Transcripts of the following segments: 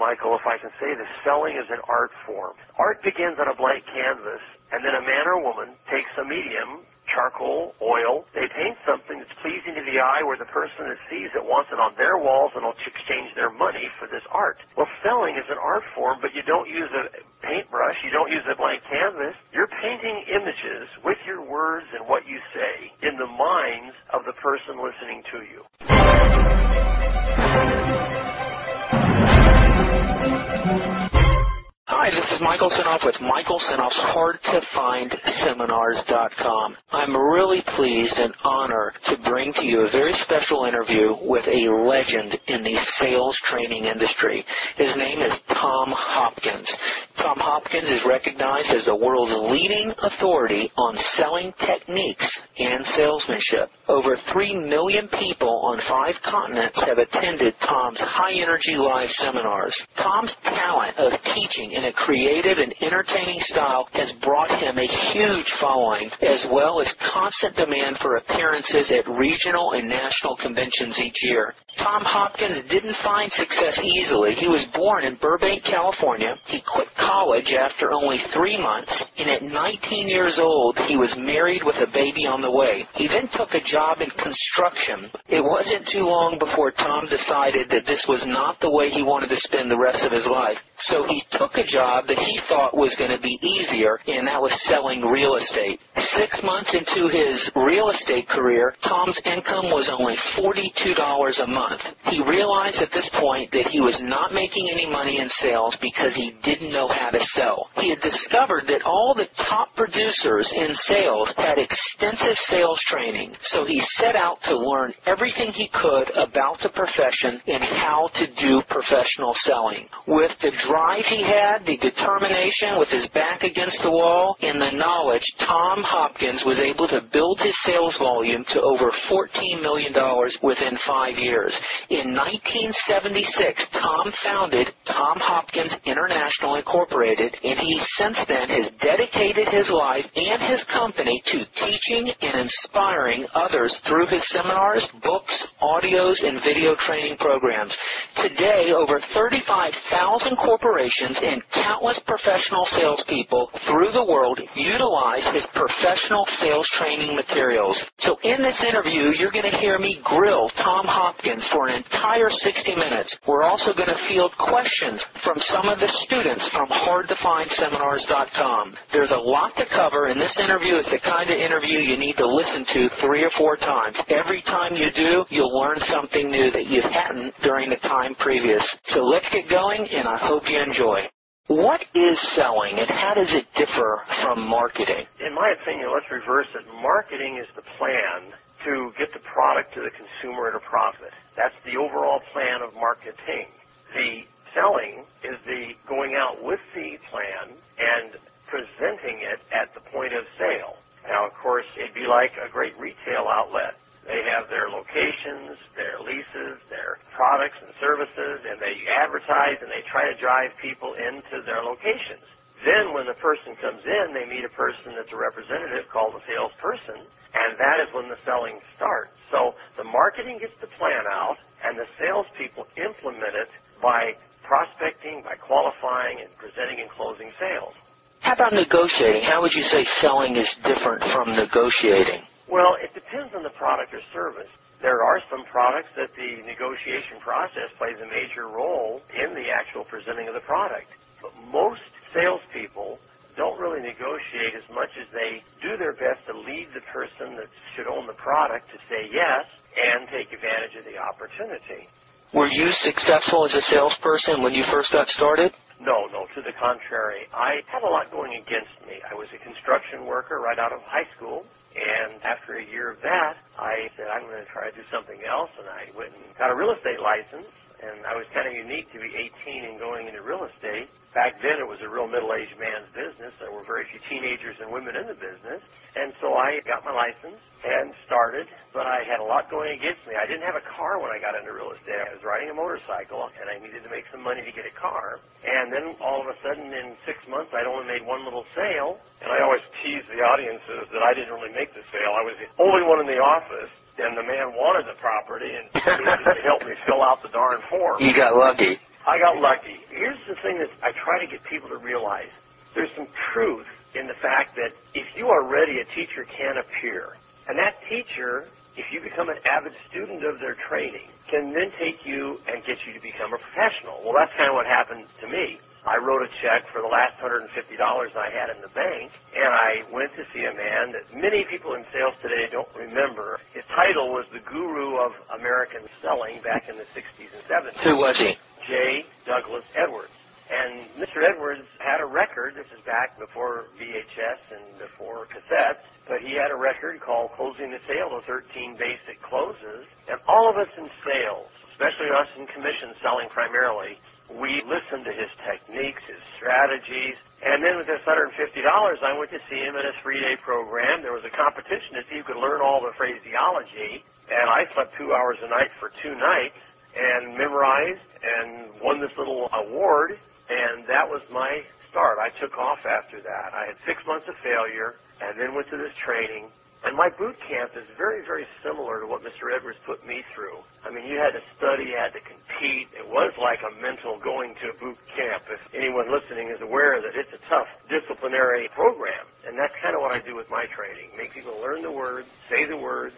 Michael, if I can say this, selling is an art form. Art begins on a blank canvas, and then a man or woman takes a medium, charcoal, oil, they paint something that's pleasing to the eye where the person that sees it wants it on their walls and will exchange their money for this art. Well, selling is an art form, but you don't use a paintbrush, you don't use a blank canvas. You're painting images with your words and what you say in the minds of the person listening to you. Hi, this is Michael Senoff with Michael Senoff's HardToFindSeminars.com. I'm really pleased and honored to bring to you a very special interview with a legend in the sales training industry. His name is Tom Hopkins. Tom Hopkins is recognized as the world's leading authority on selling techniques and salesmanship. Over 3 million people on five continents have attended Tom's high energy live seminars. Tom's talent of teaching in a creative and entertaining style has brought him a huge following as well as constant demand for appearances at regional and national conventions each year. Tom Hopkins didn't find success easily. He was born in Burbank, California. He quit college after only three months, and at 19 years old, he was married with a baby on the way. He then took a job in construction. It wasn't too long before Tom decided that this was not the way he wanted to spend the rest of his life. So he took a job that he thought was going to be easier, and that was selling real estate. Six months into his real estate career, Tom's income was only $42 a month. He realized at this point that he was not making any money in sales because he didn't know how to sell. He had discovered that all the top producers in sales had extensive sales training, so he set out to learn everything he could about the profession and how to do professional selling. With the drive he had, the determination with his back against the wall, and the knowledge, Tom Hopkins was able to build his sales volume to over $14 million within five years. In 1976, Tom founded Tom Hopkins International Incorporated, and he since then has dedicated his life and his company to teaching and inspiring others through his seminars, books, audios, and video training programs. Today, over 35,000 corporations and countless professional salespeople through the world utilize his professional sales training materials. So in this interview, you're going to hear me grill Tom Hopkins for an entire 60 minutes. We're also going to field questions from some of the students from HardToFindSeminars.com. There's a lot to cover, and this interview is the kind of interview you need to listen to three or four times. Every time you do, you'll learn something new that you hadn't during the time previous. So let's get going, and I hope you enjoy. What is selling and how does it differ from marketing? In my opinion, let's reverse it. Marketing is the plan to get the product to the consumer at a profit. That's the overall plan of marketing. The selling is the going out with the plan and presenting it at the point of sale. Now, of course, it'd be like a great retail outlet. They have their locations, their leases, their products and services, and they advertise and they try to drive people into their locations. Then when the person comes in, they meet a person that's a representative called a salesperson, and that is when the selling starts. So the marketing gets the plan out, and the salespeople implement it by prospecting, by qualifying, and presenting and closing sales. How about negotiating? How would you say selling is different from negotiating? Well, it depends on the product or service. There are some products that the negotiation process plays a major role in the actual presenting of the product. But most salespeople don't really negotiate as much as they do their best to lead the person that should own the product to say yes and take advantage of the opportunity. Were you successful as a salesperson when you first got started? No, no, to the contrary. I had a lot going against me. I was a construction worker right out of high school, and after a year of that, I said, I'm going to try to do something else, and I went and got a real estate license, and I was kind of unique to be 18 and going into real estate. Back then, it was a real middle-aged man's business. There were very few teenagers and women in the business, and so I got my license and started, but I had a lot going against me. I didn't have a car when I got into real estate. I was riding a motorcycle, and I needed to make some money to get a car. And then all of a sudden, in six months, I'd only made one little sale. And I always tease the audiences that I didn't really make the sale. I was the only one in the office, and the man wanted the property and he helped me fill out the darn form. You got lucky. I got lucky. Here's the thing that I try to get people to realize. There's some truth in the fact that if you are ready, a teacher can appear. And that teacher, if you become an avid student of their training, can then take you and get you to become a professional. Well, that's kind of what happened to me. I wrote a check for the last $150 I had in the bank, and I went to see a man that many people in sales today don't remember. His title was the guru of American selling back in the 60s and 70s. Who was he? J. Douglas Edwards. And Mr. Edwards had a record, this is back before VHS and before cassettes, but he had a record called Closing the Sale, the 13 Basic Closes. And all of us in sales, especially us in commission selling primarily, we listened to his techniques, his strategies, and then with this $150, I went to see him in a three-day program. There was a competition to see who could learn all the phraseology, and I slept two hours a night for two nights and memorized and won this little award and that was my start. I took off after that. I had six months of failure and then went to this training. And my boot camp is very, very similar to what Mr. Edwards put me through. I mean, you had to study, you had to compete. It was like a mental going to boot camp. If anyone listening is aware that it's a tough disciplinary program. And that's kind of what I do with my training. Make people learn the words, say the words,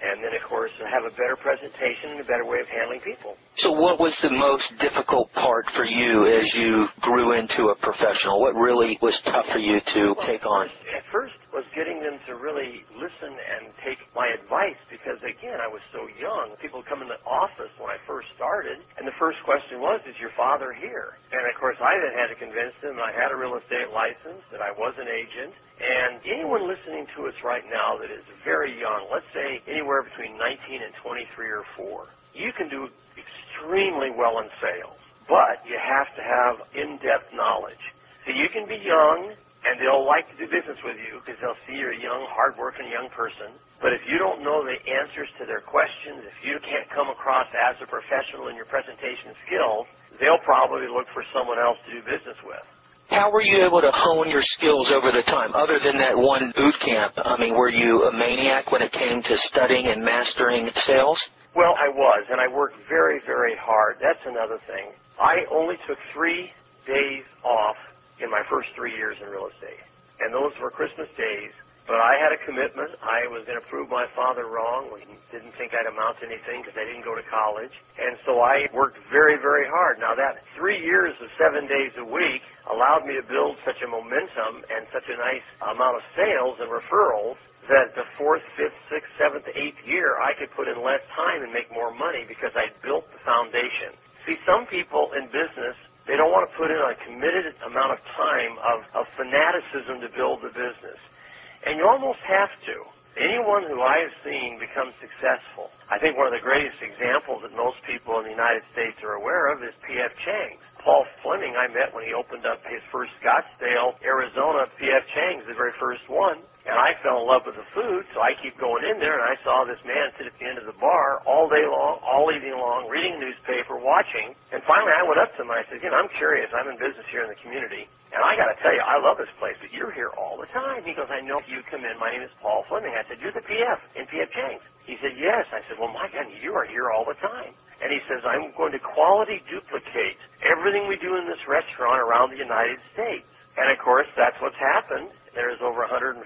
and then, of course, have a better presentation and a better way of handling people. So, what was the most difficult part for you as you grew into a professional? What really was tough for you to well, take on? At first, was getting them to really listen and take my advice because, again, I was so young. People come in the office when I first started, and the first question was, "Is your father here?" And of course, I then had to convince them I had a real estate license, that I was an agent, and anyone listening to us right now that is very young, let's say anywhere between 19 and 23 or 4, you can do extremely well in sales, but you have to have in-depth knowledge. So you can be young and they'll like to do business with you because they'll see you're a young, hardworking young person. But if you don't know the answers to their questions, if you can't come across as a professional in your presentation skills, they'll probably look for someone else to do business with. How were you able to hone your skills over the time, other than that one boot camp? I mean, were you a maniac when it came to studying and mastering sales? Well, I was, and I worked very, very hard. That's another thing. I only took three days off in my first three years in real estate. And those were Christmas days. But I had a commitment. I was going to prove my father wrong. He didn't think I'd amount to anything because I didn't go to college. And so I worked very, very hard. Now, that three years of seven days a week allowed me to build such a momentum and such a nice amount of sales and referrals that the fourth, fifth, sixth, seventh, eighth year, I could put in less time and make more money because I built the foundation. See, some people in business they don't want to put in a committed amount of time of, of fanaticism to build the business. And you almost have to. Anyone who I have seen become successful, I think one of the greatest examples that most people in the United States are aware of is P.F. Chang's. Paul Fleming I met when he opened up his first Scottsdale, Arizona P.F. Chang's, the very first one. And I fell in love with the food, so I keep going in there, and I saw this man sit at the end of the bar all day long, all evening long, reading newspaper, watching. And finally, I went up to him and I said, "You know, I'm curious. I'm in business here in the community, and I got to tell you, I love this place, but you're here all the time." He goes, "I know you come in. My name is Paul Fleming." I said, "You're the PF in PF Chang's." He said, "Yes." I said, "Well, my God, you are here all the time." And he says, "I'm going to quality duplicate everything we do in this restaurant around the United States." And of course, that's what's happened. There's over 150,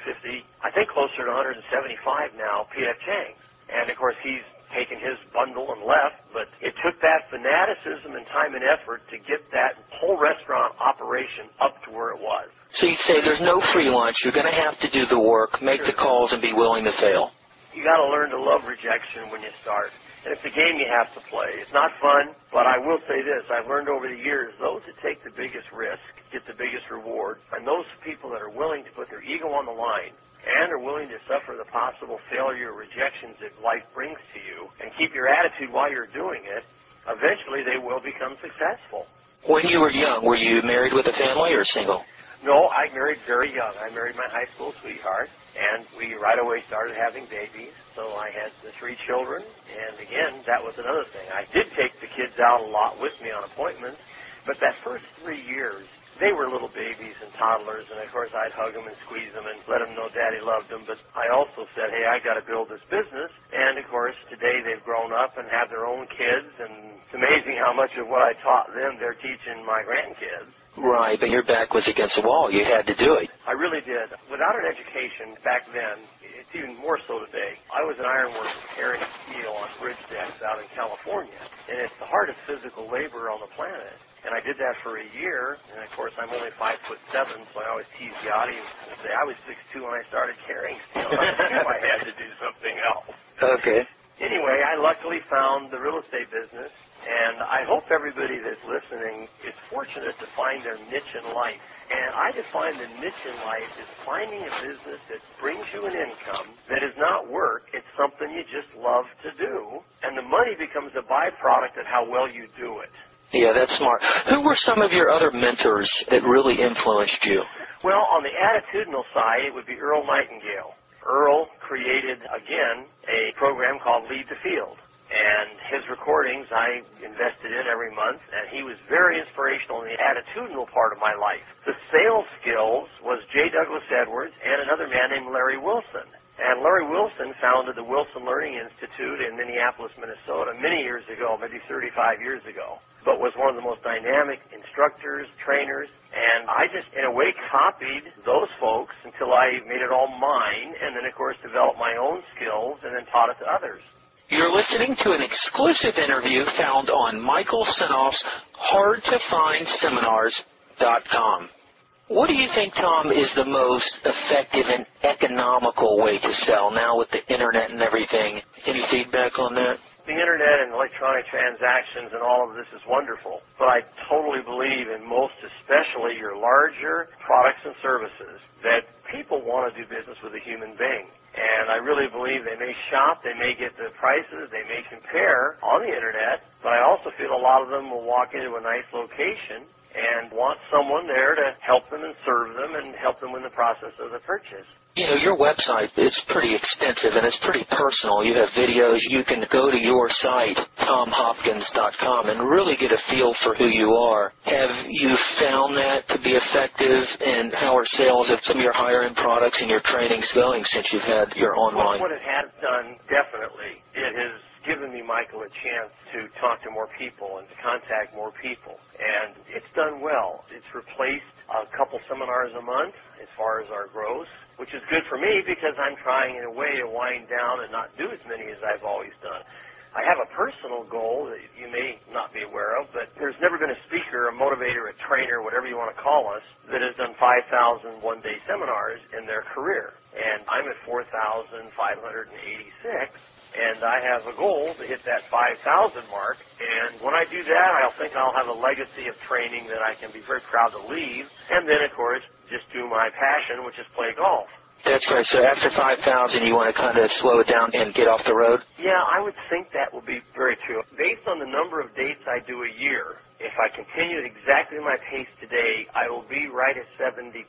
I think closer to 175 now, P.F. Chang's. And of course, he's taken his bundle and left, but it took that fanaticism and time and effort to get that whole restaurant operation up to where it was. So you'd say there's no free lunch. You're going to have to do the work, make the calls, and be willing to fail. You got to learn to love rejection when you start. It's a game you have to play. It's not fun, but I will say this. I've learned over the years, those that take the biggest risk get the biggest reward. And those people that are willing to put their ego on the line and are willing to suffer the possible failure or rejections that life brings to you and keep your attitude while you're doing it, eventually they will become successful. When you were young, were you married with a family or single? No, I married very young. I married my high school sweetheart, and we right away started having babies. So I had the three children, and again, that was another thing. I did take the kids out a lot with me on appointments, but that first three years, they were little babies and toddlers, and of course I'd hug them and squeeze them and let them know Daddy loved them. But I also said, hey, I got to build this business. And of course today they've grown up and have their own kids, and it's amazing how much of what I taught them they're teaching my grandkids. Right, but your back was against the wall. You had to do it. I really did. Without an education back then, it's even more so today. I was an ironworker carrying steel on bridge decks out in California, and it's the hardest physical labor on the planet. And I did that for a year, and of course I'm only five foot seven, so I always tease the audience and say I was six two when I started carrying steel. I knew I had to do something else. Okay. Anyway, I luckily found the real estate business, and I hope everybody that's listening is fortunate to find their niche in life. And I define the niche in life as finding a business that brings you an income that is not work, it's something you just love to do, and the money becomes a byproduct of how well you do it. Yeah, that's smart. Who were some of your other mentors that really influenced you? Well, on the attitudinal side, it would be Earl Nightingale. Earl created, again, a program called Lead the Field. And his recordings I invested in every month, and he was very inspirational in the attitudinal part of my life. The sales skills was J. Douglas Edwards and another man named Larry Wilson. And Larry Wilson founded the Wilson Learning Institute in Minneapolis, Minnesota many years ago, maybe 35 years ago, but was one of the most dynamic instructors, trainers, and I just, in a way, copied those folks until I made it all mine, and then, of course, developed my own skills and then taught it to others. You're listening to an exclusive interview found on Michael Senoff's HardToFindSeminars.com. What do you think, Tom, is the most effective and economical way to sell now with the internet and everything? Any feedback on that? The internet and electronic transactions and all of this is wonderful, but I totally believe in most especially your larger products and services that people want to do business with a human being. And I really believe they may shop, they may get the prices, they may compare on the internet, but I also feel a lot of them will walk into a nice location and want someone there to help them and serve them and help them in the process of the purchase. You know, your website is pretty extensive and it's pretty personal. You have videos. You can go to your site, tomhopkins.com, and really get a feel for who you are. Have you found that to be effective? And how are sales of some of your higher end products and your trainings going since you've had your online? What it has done, definitely, it has given me, Michael, a chance to talk to more people and to contact more people. And it's done well. It's replaced a couple seminars a month as far as our growth, which is good for me because I'm trying in a way to wind down and not do as many as I've always done. I have a personal goal that you may not be aware of, but there's never been a speaker, a motivator, a trainer, whatever you want to call us, that has done 5,000 one-day seminars in their career. And I'm at 4,586 and I have a goal to hit that 5,000 mark. And when I do that, I'll think I'll have a legacy of training that I can be very proud to leave. And then, of course, just do my passion, which is play golf. That's great. So after 5,000, you want to kind of slow it down and get off the road? Yeah, I would think that will be very true. Based on the number of dates I do a year, if I continue at exactly my pace today, I will be right at 72.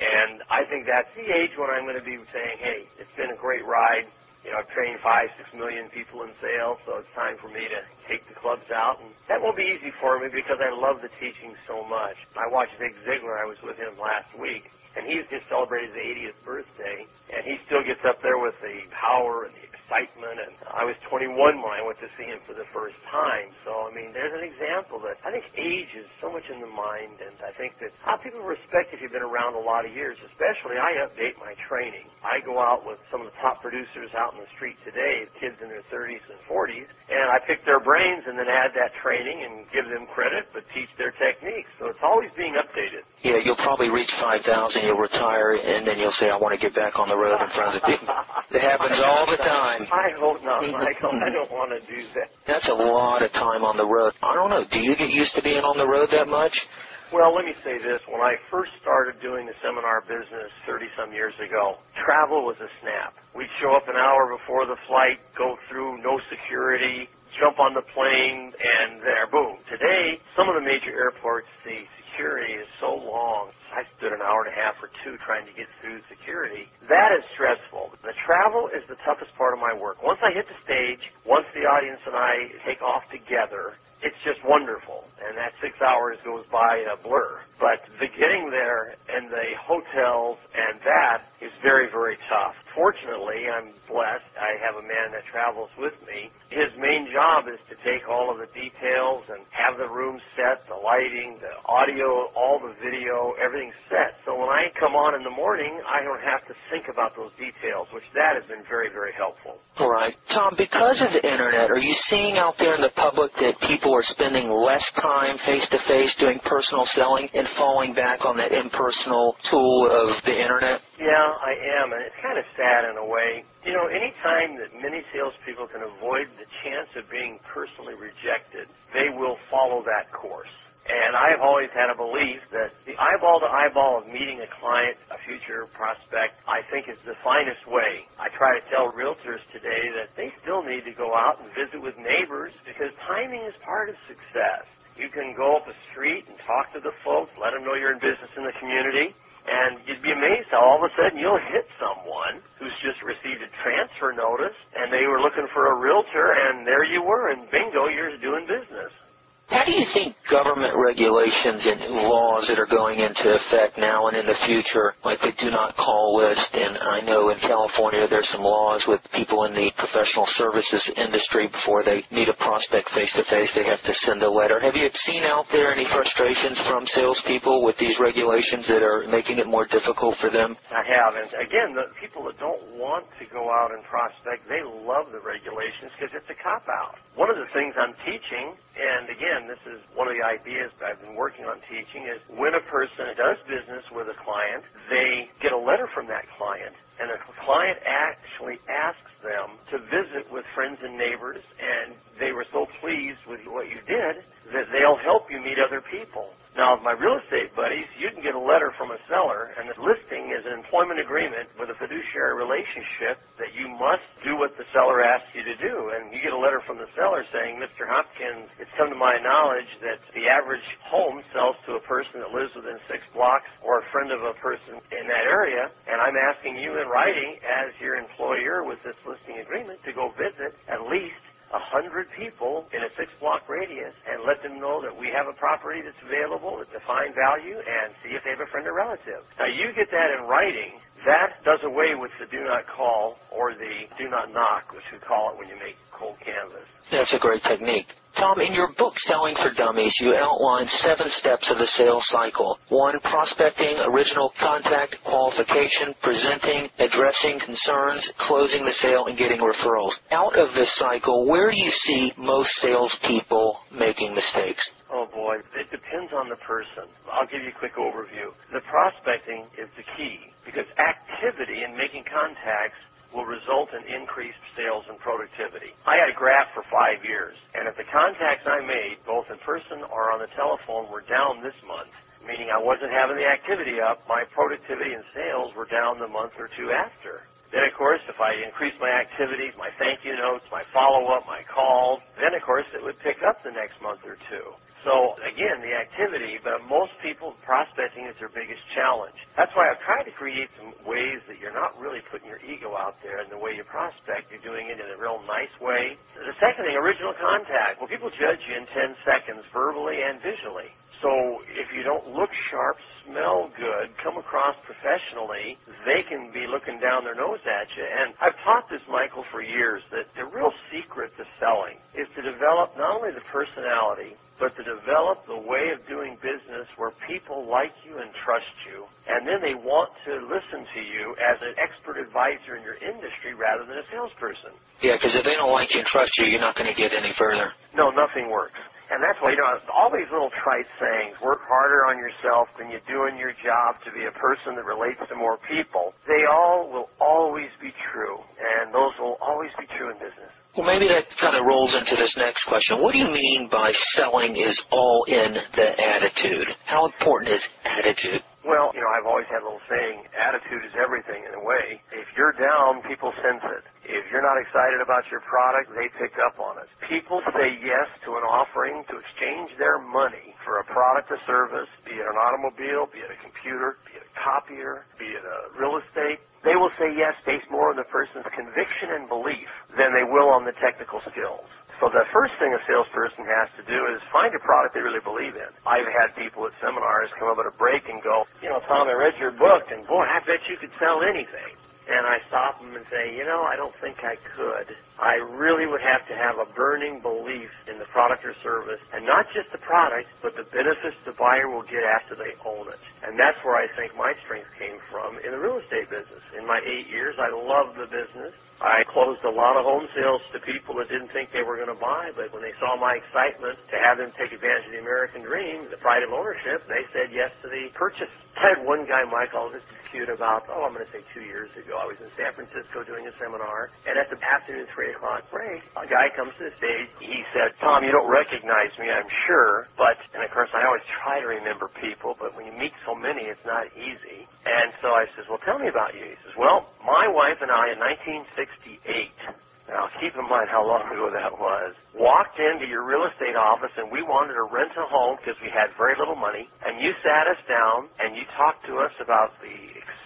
And I think that's the age when I'm going to be saying, hey, it's been a great ride you know, I've trained five, six million people in sales, so it's time for me to take the clubs out. And that won't be easy for me because I love the teaching so much. I watched Zig Ziglar. I was with him last week. And he just celebrated his 80th birthday, and he still gets up there with the power and the excitement. And I was 21 when I went to see him for the first time. So, I mean, there's an example that I think age is so much in the mind, and I think that how people respect if you've been around a lot of years, especially I update my training. I go out with some of the top producers out in the street today, kids in their 30s and 40s, and I pick their brains and then add that training and give them credit, but teach their techniques. So it's always being updated. Yeah, you'll probably reach 5,000, you'll retire, and then you'll say, I want to get back on the road in front of the people. It happens all the time. I hope not, Michael. I don't want to do that. That's a lot of time on the road. I don't know. Do you get used to being on the road that much? Well, let me say this. When I first started doing the seminar business 30 some years ago, travel was a snap. We'd show up an hour before the flight, go through no security, jump on the plane, and there, boom. Today, some of the major airports, the security is so long. I stood an hour and a half or two trying to get through security. That is stressful. The travel is the toughest part of my work. Once I hit the stage, once the audience and I take off together, it's just wonderful. And that six hours goes by in a blur. But the getting there and the hotels and that is very, very tough. Fortunately, I'm blessed. I have a man that travels with me. His main job is to take all of the details and have the room set, the lighting, the audio, all the video, everything set. So when I come on in the morning, I don't have to think about those details, which that has been very, very helpful. All right. Tom, because of the internet, are you seeing out there in the public that people are spending less time face to face doing personal selling and falling back on that impersonal tool of the internet? Yeah, I am, and it's kind of sad in a way. You know, any time that many salespeople can avoid the chance of being personally rejected, they will follow that course. And I've always had a belief that the eyeball to eyeball of meeting a client, a future prospect, I think is the finest way. I try to tell realtors today that they still need to go out and visit with neighbors because timing is part of success. You can go up the street and talk to the folks, let them know you're in business in the community, and you'd be amazed how all of a sudden you'll hit someone who's just received a transfer notice and they were looking for a realtor and there you were and bingo, you're doing business. How do you think government regulations and laws that are going into effect now and in the future, like the do not call list, and I know in California there's some laws with people in the professional services industry before they meet a prospect face to face, they have to send a letter. Have you seen out there any frustrations from salespeople with these regulations that are making it more difficult for them? I have, and again, the people that don't want to go out and prospect, they love the regulations because it's a cop out. One of the things I'm teaching, and again, this is one of the ideas that I've been working on teaching, is when a person does business with a client, they get a letter from that client, and the client actually asks them to visit with friends and neighbors, and they were so pleased with what you did that they'll help you meet other people. Now, my real estate buddies, you can get a letter from a seller, and the listing is an employment agreement with a fiduciary relationship that you must do what the seller asks you to do. And you get a letter from the seller saying, Mr. Hopkins, it's come to my knowledge that the average home sells to a person that lives within six blocks or a friend of a person in that area, and I'm asking you in writing as your employer with this listing agreement to go visit at least a hundred people in a six block radius and let them know that we have a property that's available at defined value and see if they have a friend or relative. Now you get that in writing. That does away with the do not call or the do not knock, which we call it when you make cold canvass. That's a great technique. Tom, in your book, Selling for Dummies, you outline seven steps of the sales cycle. One, prospecting, original contact, qualification, presenting, addressing concerns, closing the sale, and getting referrals. Out of this cycle, where do you see most salespeople making mistakes? Oh boy, it depends on the person. I'll give you a quick overview. The prospecting is the key because activity and making contacts will result in increased sales and productivity. I had a graph for five years, and if the contacts I made, both in person or on the telephone, were down this month, meaning I wasn't having the activity up, my productivity and sales were down the month or two after. Then, of course, if I increased my activities, my thank you notes, my follow-up, my calls, then, of course, it would pick up the next month or two. So again, the activity, but most people prospecting is their biggest challenge. That's why I've tried to create some ways that you're not really putting your ego out there in the way you prospect. You're doing it in a real nice way. The second thing, original contact. Well, people judge you in 10 seconds, verbally and visually. So if you don't look sharp, smell good, come across professionally, they can be looking down their nose at you. And I've taught this, Michael, for years that the real secret to selling is to develop not only the personality, but to develop the way of doing business where people like you and trust you, and then they want to listen to you as an expert advisor in your industry rather than a salesperson. Yeah, because if they don't like you and trust you, you're not going to get any further. No, nothing works. And that's why, you know, all these little trite sayings, work harder on yourself than you do in your job to be a person that relates to more people, they all will always be true. And those will always be true in business. Well, maybe that kind of rolls into this next question. What do you mean by selling is all in the attitude? How important is attitude? Well, you know, I've always had a little saying, attitude is everything in a way. If you're down, people sense it. If you're not excited about your product, they pick up on it. People say yes to an offering to exchange their money for a product or service, be it an automobile, be it a computer, be it a copier, be it a real estate. They will say yes based more on the person's conviction and belief than they will on the technical skills. So the first thing a salesperson has to do is find a product they really believe in. I've had people at seminars come up at a break and go, you know, Tom, I read your book, and boy, I bet you could sell anything. And I stop them and say, you know, I don't think I could. I really would have to have a burning belief in the product or service, and not just the product, but the benefits the buyer will get after they own it. And that's where I think my strength came from in the real estate business. In my eight years, I loved the business. I closed a lot of home sales to people that didn't think they were going to buy, but when they saw my excitement to have them take advantage of the American dream, the pride of ownership, they said yes to the purchase. I had one guy, Michael, this is cute, about, oh, I'm going to say two years ago. I was in San Francisco doing a seminar, and at the afternoon 3 o'clock break, a guy comes to the stage. He said, Tom, you don't recognize me, I'm sure, but, and of course, I always try to remember people, but when you meet so many, it's not easy. And so I says, well, tell me about you. He says, well, my wife and I in 1968 now, keep in mind how long ago that was. Walked into your real estate office and we wanted to rent a home because we had very little money. And you sat us down and you talked to us about the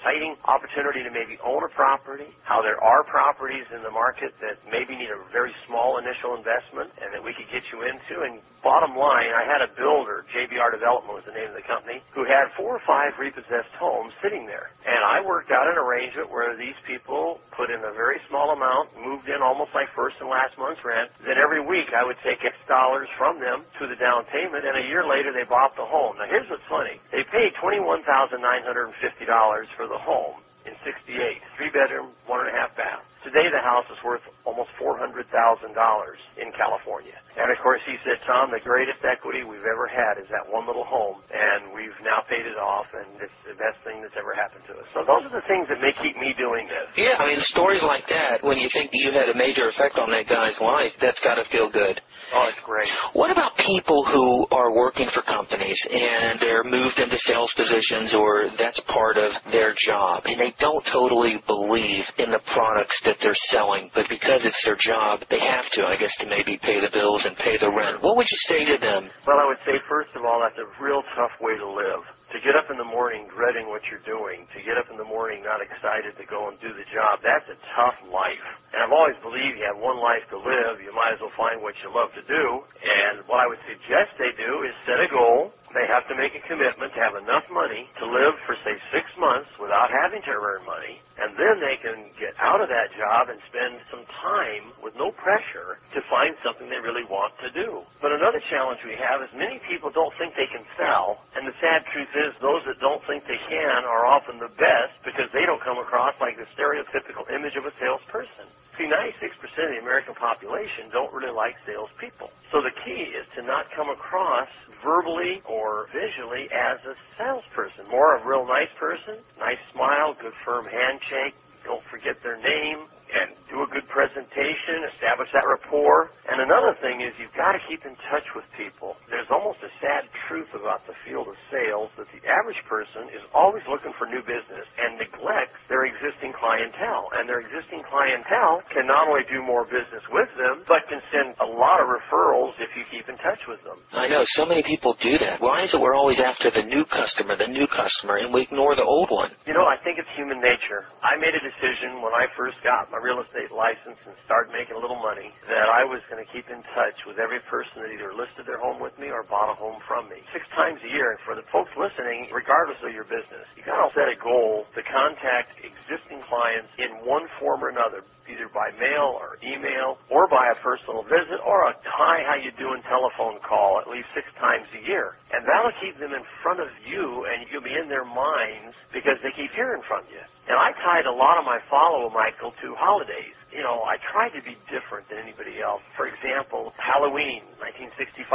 exciting opportunity to maybe own a property, how there are properties in the market that maybe need a very small initial investment and that we could get you into. And bottom line, I had a builder, JBR Development was the name of the company, who had four or five repossessed homes sitting there. And I worked out an arrangement where these people put in a very small amount, moved in almost like first and last month's rent. Then every week I would take X dollars from them to the down payment, and a year later they bought the home. Now here's what's funny: they paid twenty-one thousand nine hundred and fifty dollars for the home in '68, three bedroom, one and a half bath. Today the house is worth almost $400,000 in California. And of course he said, Tom, the greatest equity we've ever had is that one little home, and we've now paid it off, and it's the best thing that's ever happened to us. So those are the things that may keep me doing this. Yeah, I mean, stories like that, when you think that you had a major effect on that guy's life, that's got to feel good. Oh, it's great. What about people who are working for companies and they're moved into sales positions or that's part of their job and they don't totally believe in the products that they're selling, but because it's their job, they have to, I guess, to maybe pay the bills and pay the rent. What would you say to them? Well, I would say, first of all, that's a real tough way to live to get up in the morning dreading what you're doing, to get up in the morning not excited to go and do the job, that's a tough life. And I've always believed you have one life to live, you might as well find what you love to do. And what I would suggest they do is set a goal. They have to make a commitment to have enough money to live for, say, six months without having to earn money. And then they can get out of that job and spend some time with no pressure to find something they really want to do. But another challenge we have is many people don't think they can sell. And the sad truth is those that don't think they can are often the best because they don't come across like the stereotypical image of a salesperson. See, 96% of the American population don't really like salespeople. So the key is to not come across verbally or visually as a salesperson. More a real nice person, nice smile, good firm handshake, don't forget their name, and do a good presentation, establish that rapport. And another thing is you've got to keep in touch with people. There's almost a sad truth about the field of sales that the average person is always looking for new business and neglects their existing clientele. And their existing clientele can not only do more business with them, but can send a lot of referrals if you keep in touch with them. I know so many people do that. Why is it we're always after the new customer, the new customer, and we ignore the old one? You know, I think it's human nature. I made a decision when I first got my real estate license and start making a little money that I was going to keep in touch with every person that either listed their home with me or bought a home from me. Six times a year, and for the folks listening, regardless of your business, you got to set a goal to contact existing clients in one form or another, either by mail or email or by a personal visit or a hi, how you doing telephone call at least six times a year. And that'll keep them in front of you and you'll be in their minds because they keep hearing from you. And I tied a lot of my follow, Michael, to holidays. You know, I tried to be different than anybody else. For example, Halloween, 1965,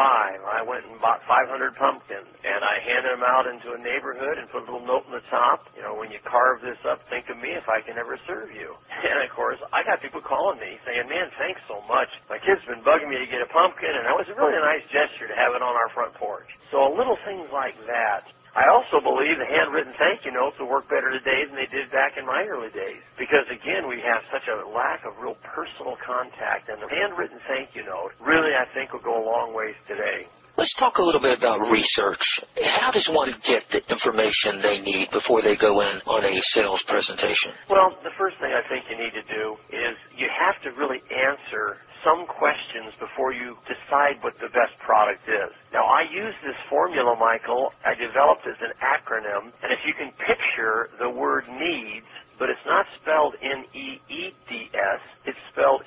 I went and bought 500 pumpkins, and I handed them out into a neighborhood and put a little note in the top. You know, when you carve this up, think of me if I can ever serve you. And of course, I got people calling me saying, "Man, thanks so much. My kid's been bugging me to get a pumpkin, and that was a really a nice gesture to have it on our front porch." So little things like that I also believe the handwritten thank you notes will work better today than they did back in my early days. Because again, we have such a lack of real personal contact, and the handwritten thank you note really, I think, will go a long ways today. Let's talk a little bit about research. How does one get the information they need before they go in on a sales presentation? Well, the first thing I think you need to do is you have to really answer some questions before you decide what the best product is. Now, I use this formula, Michael, I developed as an acronym, and if you can picture the word needs, but it's not spelled N-E-E-D-S, it's spelled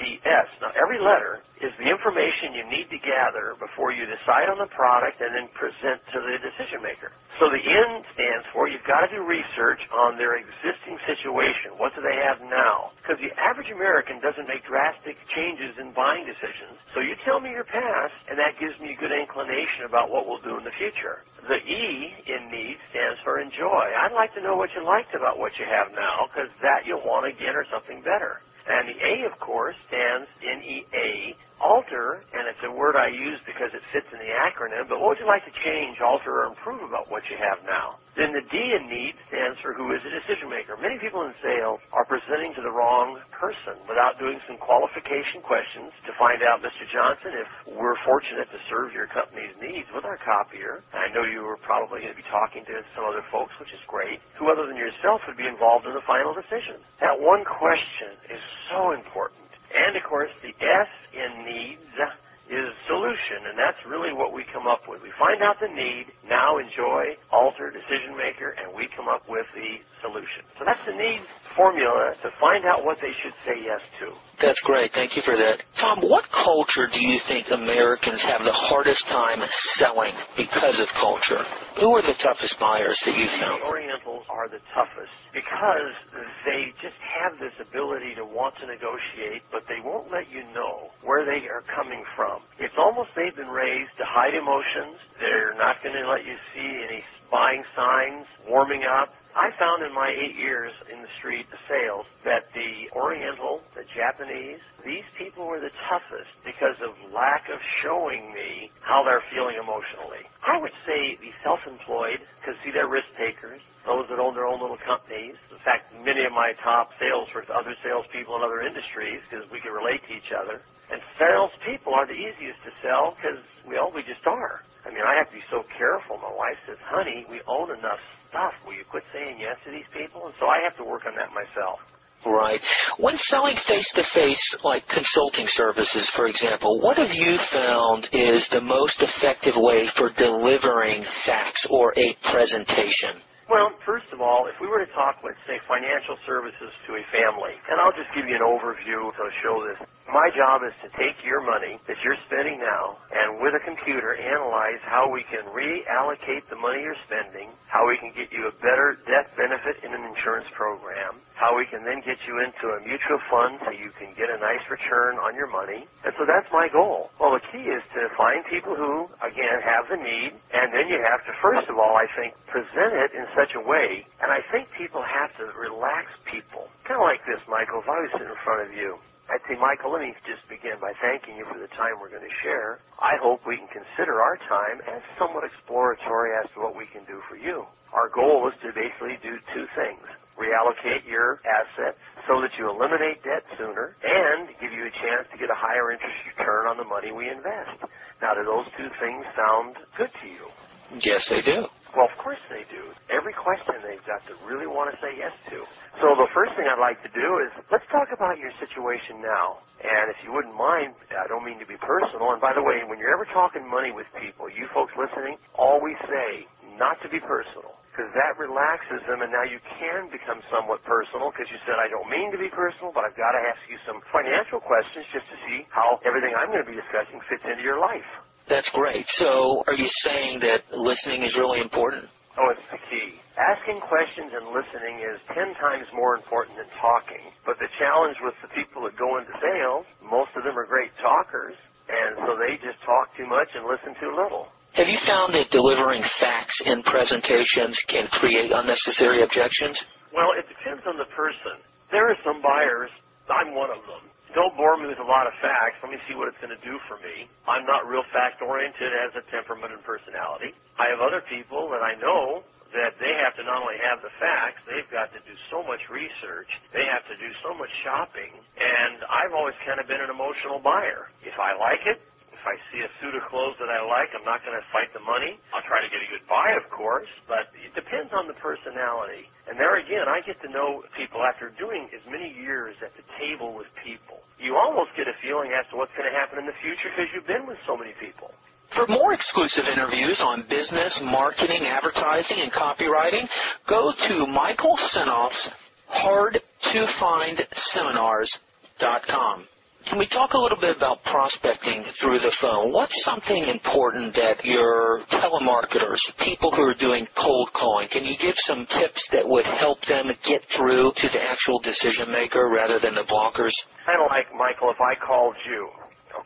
N-E-A-D-S. Now, every letter is the information you need to gather before you decide on the product and then present to the decision maker. So the N stands for you've got to do research on their existing situation. What do they have now? Because the average American doesn't make drastic changes in buying decisions. So you tell me your past, and that gives me a good inclination about what we'll do in the future. The E in need stands for enjoy. I'd like to know what you liked about what you have now, because that you'll want again or something better. And the A, of course, stands in EA alter, and it's a word I use because it fits in the acronym, but what would you like to change, alter, or improve about what you have now? Then the D in need stands for who is a decision maker. Many people in sales are presenting to the wrong person without doing some qualification questions to find out, Mr. Johnson, if we're fortunate to serve your company's needs with our copier. I know you were probably going to be talking to some other folks, which is great. Who other than yourself would be involved in the final decision? That one question is so important. And of course, the S in needs is solution, and that's really what we come up with. We find out the need, now enjoy, alter, decision maker, and we come up with the solution. So that's the needs formula to find out what they should say yes to. That's great. Thank you for that. Tom, what culture do you think Americans have the hardest time selling because of culture? Who are the toughest buyers that you've found? The Orientals are the toughest because they just have this ability to want to negotiate, but they won't let you know where they are coming from. It's almost they've been raised to hide emotions. They're not going to let you see any buying signs, warming up. I found in my eight years in the street of sales that the Oriental, the Japanese, these people were the toughest because of lack of showing me how they're feeling emotionally. I would say the self-employed, because see, they're risk takers. Those that own their own little companies. In fact, many of my top sales were other salespeople in other industries because we can relate to each other. And salespeople are the easiest to sell because, well, we just are. I mean, I have to be so careful. My wife says, honey, we own enough stuff. Will you quit saying yes to these people? And so I have to work on that myself. Right. When selling face to face, like consulting services, for example, what have you found is the most effective way for delivering facts or a presentation? Well, first of all, if we were to talk, let's say, financial services to a family, and I'll just give you an overview to show this. My job is to take your money that you're spending now and with a computer analyze how we can reallocate the money you're spending, how we can get you a better death benefit in an insurance program, how we can then get you into a mutual fund so you can get a nice return on your money. And so that's my goal. Well, the key is to find people who, again, have the need, and then you have to, first of all, I think, present it in such a way, and I think people have to relax people. Kind of like this, Michael, if I was sitting in front of you, I'd say, Michael, let me just begin by thanking you for the time we're going to share. I hope we can consider our time as somewhat exploratory as to what we can do for you. Our goal is to basically do two things. Reallocate your assets so that you eliminate debt sooner and give you a chance to get a higher interest return on the money we invest. Now, do those two things sound good to you? Yes, they do. Well, of course they do. Every question they've got to really want to say yes to. So the first thing I'd like to do is let's talk about your situation now. And if you wouldn't mind, I don't mean to be personal. And by the way, when you're ever talking money with people, you folks listening, always say not to be personal because that relaxes them and now you can become somewhat personal because you said I don't mean to be personal but I've got to ask you some financial questions just to see how everything I'm going to be discussing fits into your life. That's great. So are you saying that listening is really important? Oh, it's the key. Asking questions and listening is ten times more important than talking. But the challenge with the people that go into sales, most of them are great talkers, and so they just talk too much and listen too little. Have you found that delivering facts in presentations can create unnecessary objections? Well, it depends on the person. There are some buyers, I'm one of them. Don't bore me with a lot of facts. Let me see what it's going to do for me. I'm not real fact oriented as a temperament and personality. I have other people that I know that they have to not only have the facts, they've got to do so much research, they have to do so much shopping, and I've always kind of been an emotional buyer. If I like it, if I see a suit of clothes that I like, I'm not going to fight the money. I'll try to get a good buy, of course, but it depends on the personality. And there again, I get to know people after doing as many years at the table with people. You almost get a feeling as to what's going to happen in the future because you've been with so many people. For more exclusive interviews on business, marketing, advertising, and copywriting, go to Michael Senoff's hardtofindseminars.com. Can we talk a little bit about prospecting through the phone? What's something important that your telemarketers, people who are doing cold calling, can you give some tips that would help them get through to the actual decision maker rather than the blockers? Kind of like, Michael, if I called you,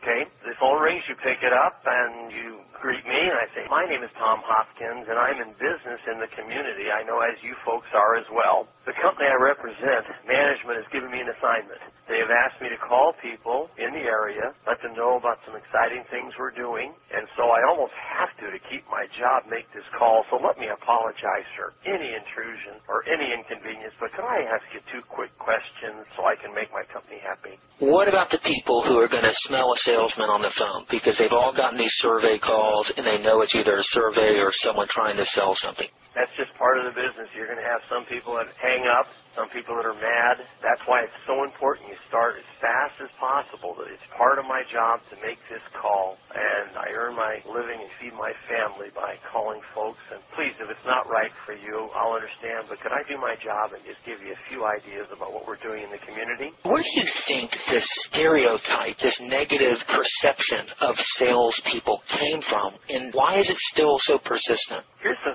okay? The phone rings, you pick it up, and you greet me, and I say, my name is Tom Hopkins, and I'm in business in the community. I know as you folks are as well. The company I represent, management, has given me an assignment. They have asked me to call people in the area, let them know about some exciting things we're doing, and so I almost have to to keep my job make this call. So let me apologize for any intrusion or any inconvenience, but can I ask you two quick questions so I can make my company happy? What about the people who are going to smell a salesman on the phone because they've all gotten these survey calls and they know it's either a survey or someone trying to sell something? That's just part of the business. You're going to have some people that hang up, some people that are mad. That's why it's so important you start as fast as possible. That it's part of my job to make this call, and I earn my living and feed my family by calling folks. And please, if it's not right for you, I'll understand. But could I do my job and just give you a few ideas about what we're doing in the community? Where do you think this stereotype, this negative perception of salespeople came from, and why is it still so persistent? Here's some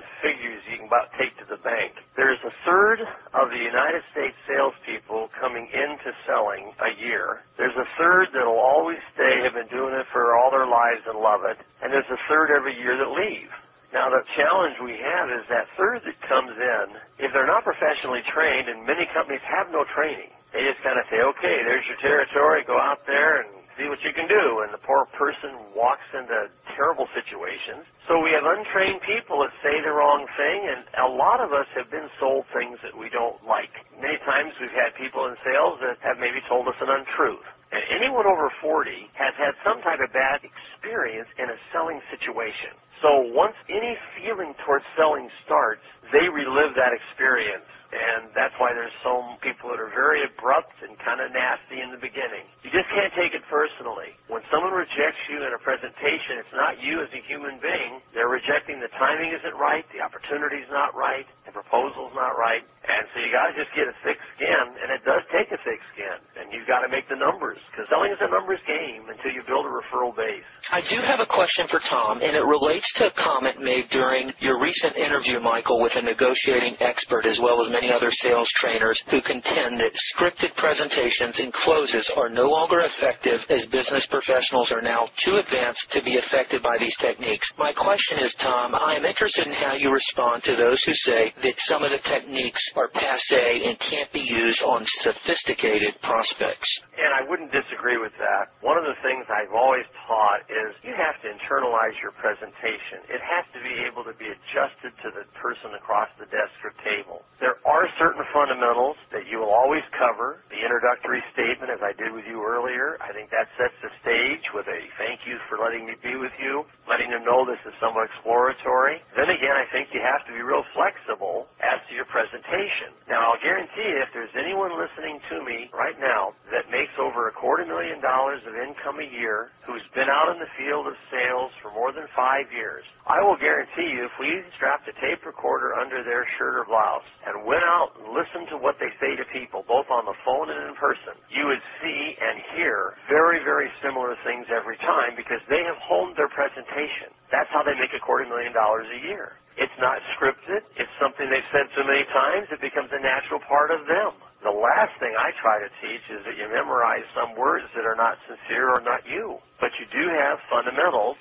figures you can about take to the bank. There's a third of the United States salespeople coming into selling a year. There's a third that'll always stay, have been doing it for all their lives and love it. And there's a third every year that leave. Now the challenge we have is that third that comes in, if they're not professionally trained, and many companies have no training, they just kind of say, okay, there's your territory, go out there and see what you can do. And the poor person walks into terrible situations. So we have untrained people that say the wrong thing, and a lot of us have been sold things that we don't like. Many times we've had people in sales that have maybe told us an untruth. And anyone over 40 has had some type of bad experience in a selling situation. So once any feeling towards selling starts, they relive that experience and that's why there's some people that are very abrupt and kind of nasty in the beginning. You just can't take it personally. When someone rejects you in a presentation, it's not you as a human being. They're rejecting the timing isn't right, the opportunity's not right, the proposal's not right, and so you got to just get a thick skin, and it does take a thick skin, and you've got to make the numbers because selling is a numbers game until you build a referral base. I do have a question for Tom, and it relates to a comment made during your recent interview, Michael, with a negotiating expert as well as many many other sales trainers who contend that scripted presentations and closes are no longer effective as business professionals are now too advanced to be affected by these techniques. My question is, Tom, I am interested in how you respond to those who say that some of the techniques are passe and can't be used on sophisticated prospects. And I wouldn't disagree with that. One of the things I've always taught is you have to internalize your presentation. It has to be able to be adjusted to the person across the desk or table. There are certain fundamentals that you will always cover. The introductory statement, as I did with you earlier, I think that sets the stage with a thank you for letting me be with you, letting them know this is somewhat exploratory. Then again, I think you have to be real flexible as to your presentation. Now, I'll guarantee you, if there's anyone listening to me right now that makes over a quarter million dollars of income a year, who's been out in the field of sales for more than five years, I will guarantee you, if we strapped a tape recorder under their shirt or blouse and went out and listened to what they say to people, both on the phone and in person, you would see and hear very, very similar things every time because they have honed their presentation. That's how they make a quarter million dollars a year. It's not scripted. It's something they've said so many times it becomes a natural part of them. Last thing I try to teach is that you memorize some words that are not sincere or not you. But you do have fundamentals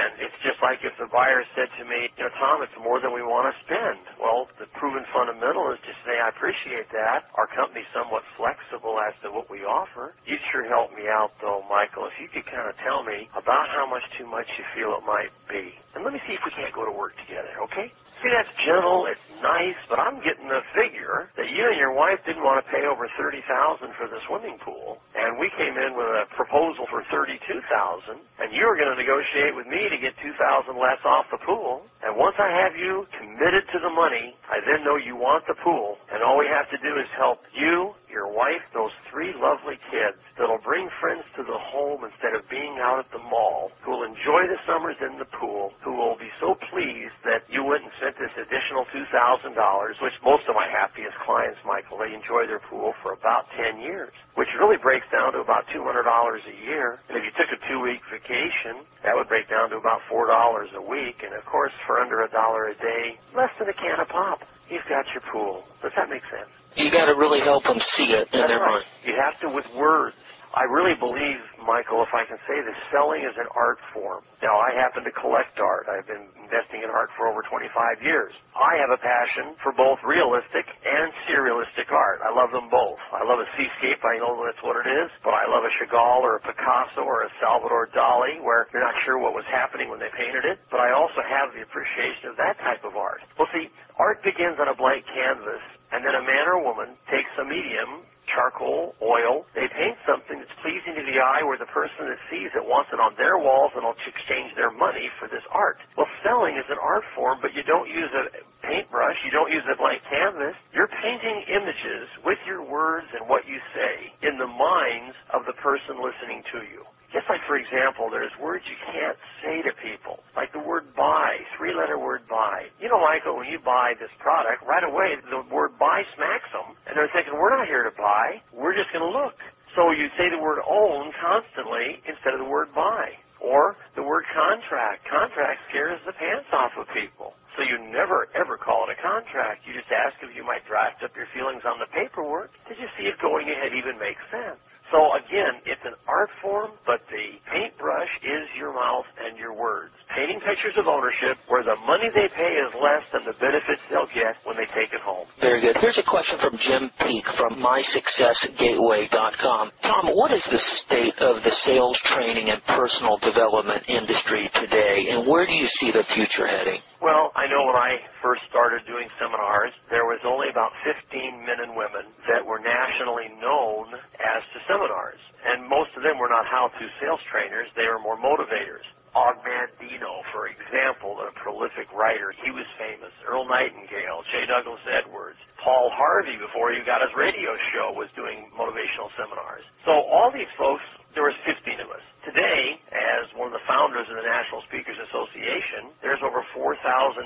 and it's just like if the buyer said to me, you know, Tom, it's more than we want to spend. Well, the proven fundamental is to say, I appreciate that. Our company's somewhat flexible as to what we offer. You'd sure help me out, though, Michael, if you could kind of tell me about how much too much you feel it might be. And let me see if we can't go to work together, okay? See, that's gentle, it's nice, but I'm getting the figure that you and your wife didn't want to pay over thirty thousand for the swimming pool, and we came in with a proposal for thirty-two thousand, and you were going to negotiate with me to get two thousand less off the pool. And once I have you committed to the money, I then know you want the pool, and all we have to do is help you your wife, those three lovely kids that'll bring friends to the home instead of being out at the mall, who will enjoy the summers in the pool, who will be so pleased that you went and spent this additional $2,000, which most of my happiest clients, Michael, they enjoy their pool for about 10 years, which really breaks down to about $200 a year. And if you took a two-week vacation, that would break down to about $4 a week. And of course, for under a dollar a day, less than a can of pop, you've got your pool. Does that make sense? You got to really help them see it in That's their right. mind. You have to with words. I really believe, Michael, if I can say this, selling is an art form. Now, I happen to collect art. I've been investing in art for over 25 years. I have a passion for both realistic and surrealistic art. I love them both. I love a seascape. I know that's what it is. But I love a Chagall or a Picasso or a Salvador Dali where you're not sure what was happening when they painted it. But I also have the appreciation of that type of art. Well, see, art begins on a blank canvas and then a man or woman takes a medium, charcoal, oil, they paint something that's pleasing to the eye where the person that sees it wants it on their walls and will exchange their money for this art. Well, selling is an art form, but you don't use a paintbrush, you don't use a blank canvas. You're painting images with your words and what you say in the minds of the person listening to you. Just like, for example, there's words you can't say to people, like the word buy, three-letter word buy. You know, Michael, when you buy this product, right away the word buy smacks them, and they're thinking, we're not here to buy, we're just going to look. So you say the word own constantly instead of the word buy. Or the word contract. Contract scares the pants off of people. So you never ever call it a contract. You just ask if you might draft up your feelings on the paperwork to just see if going ahead even makes sense. So again, it's an art form, but the paintbrush is your mouth and your words. Painting pictures of ownership where the money they pay is less than the benefits they'll get when they take it home. Very good. Here's a question from Jim Peak from MySuccessGateway.com. Tom, what is the state of the sales training and personal development industry today, and where do you see the future heading? Well, I know when I first started doing seminars, there was only about 15 men and women that were nationally known as to seminars. And most of them were not how-to sales trainers, they were more motivators. Og Mandino, for example, a prolific writer, he was famous. Earl Nightingale, J. Douglas Edwards, Paul Harvey, before he got his radio show, was doing motivational seminars. So all these folks, there was 15 of us. Today, as one of the founders of the National Speakers Association, there's over 4,000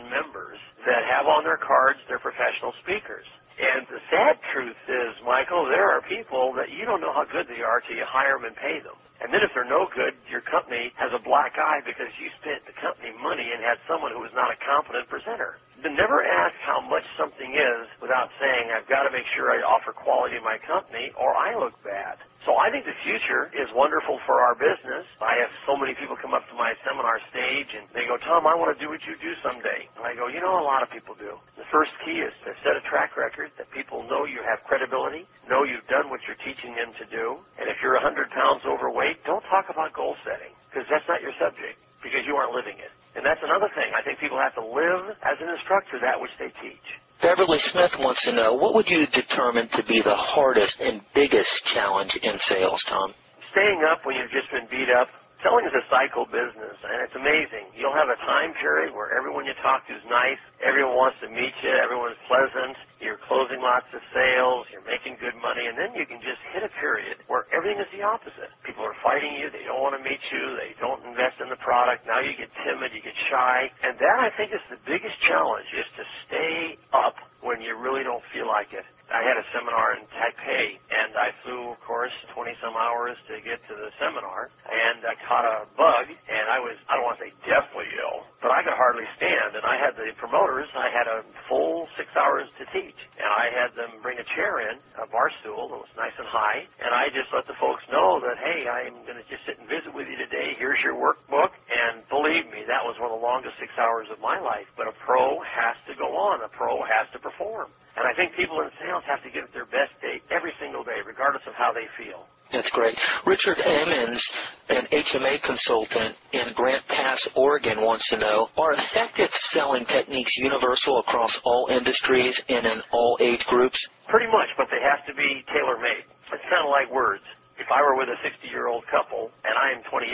members that have on their cards their professional speakers. And the sad truth is, Michael, there are people that you don't know how good they are till you hire them and pay them. And then if they're no good, your company has a black eye because you spent the company money and had someone who was not a competent presenter. never ask how much something is without saying, I've got to make sure I offer quality in my company or I look bad. So I think the future is wonderful for our business. I have so many people come up to my seminar stage and they go, Tom, I want to do what you do someday. And I go, you know, a lot of people do. The first key is to set a track record that people know you have credibility, know you've done what you're teaching them to do. And if you're 100 pounds overweight, don't talk about goal setting because that's not your subject because you aren't living it. And that's another thing. I think people have to live as an instructor that which they teach. Beverly Smith wants to know what would you determine to be the hardest and biggest challenge in sales, Tom? Staying up when you've just been beat up Selling is a cycle business, and it's amazing. You'll have a time period where everyone you talk to is nice, everyone wants to meet you, everyone's pleasant, you're closing lots of sales, you're making good money, and then you can just hit a period where everything is the opposite. People are fighting you, they don't want to meet you, they don't invest in the product, now you get timid, you get shy, and that I think is the biggest challenge, is to stay up when you really don't feel like it. I had a seminar in Taipei, and I flew, of course, 20 some hours to get to the seminar, and I caught a bug, and I was, I don't want to say deathly ill, but I could hardly stand, and I had the promoters, I had a full six hours to teach, and I had them bring a chair in, a bar stool that was nice and high, and I just let the folks know that, hey, I'm going to just sit and visit with you today, here's your workbook, and believe me, that was one of the longest six hours of my life, but a pro has to go on, a pro has to perform. And I think people in sales have to give it their best day every single day, regardless of how they feel. That's great. Richard Emmons, an HMA consultant in Grant Pass, Oregon, wants to know Are effective selling techniques universal across all industries and in all age groups? Pretty much, but they have to be tailor made. It's kind of like words. If I were with a 60 year old couple and I am 28,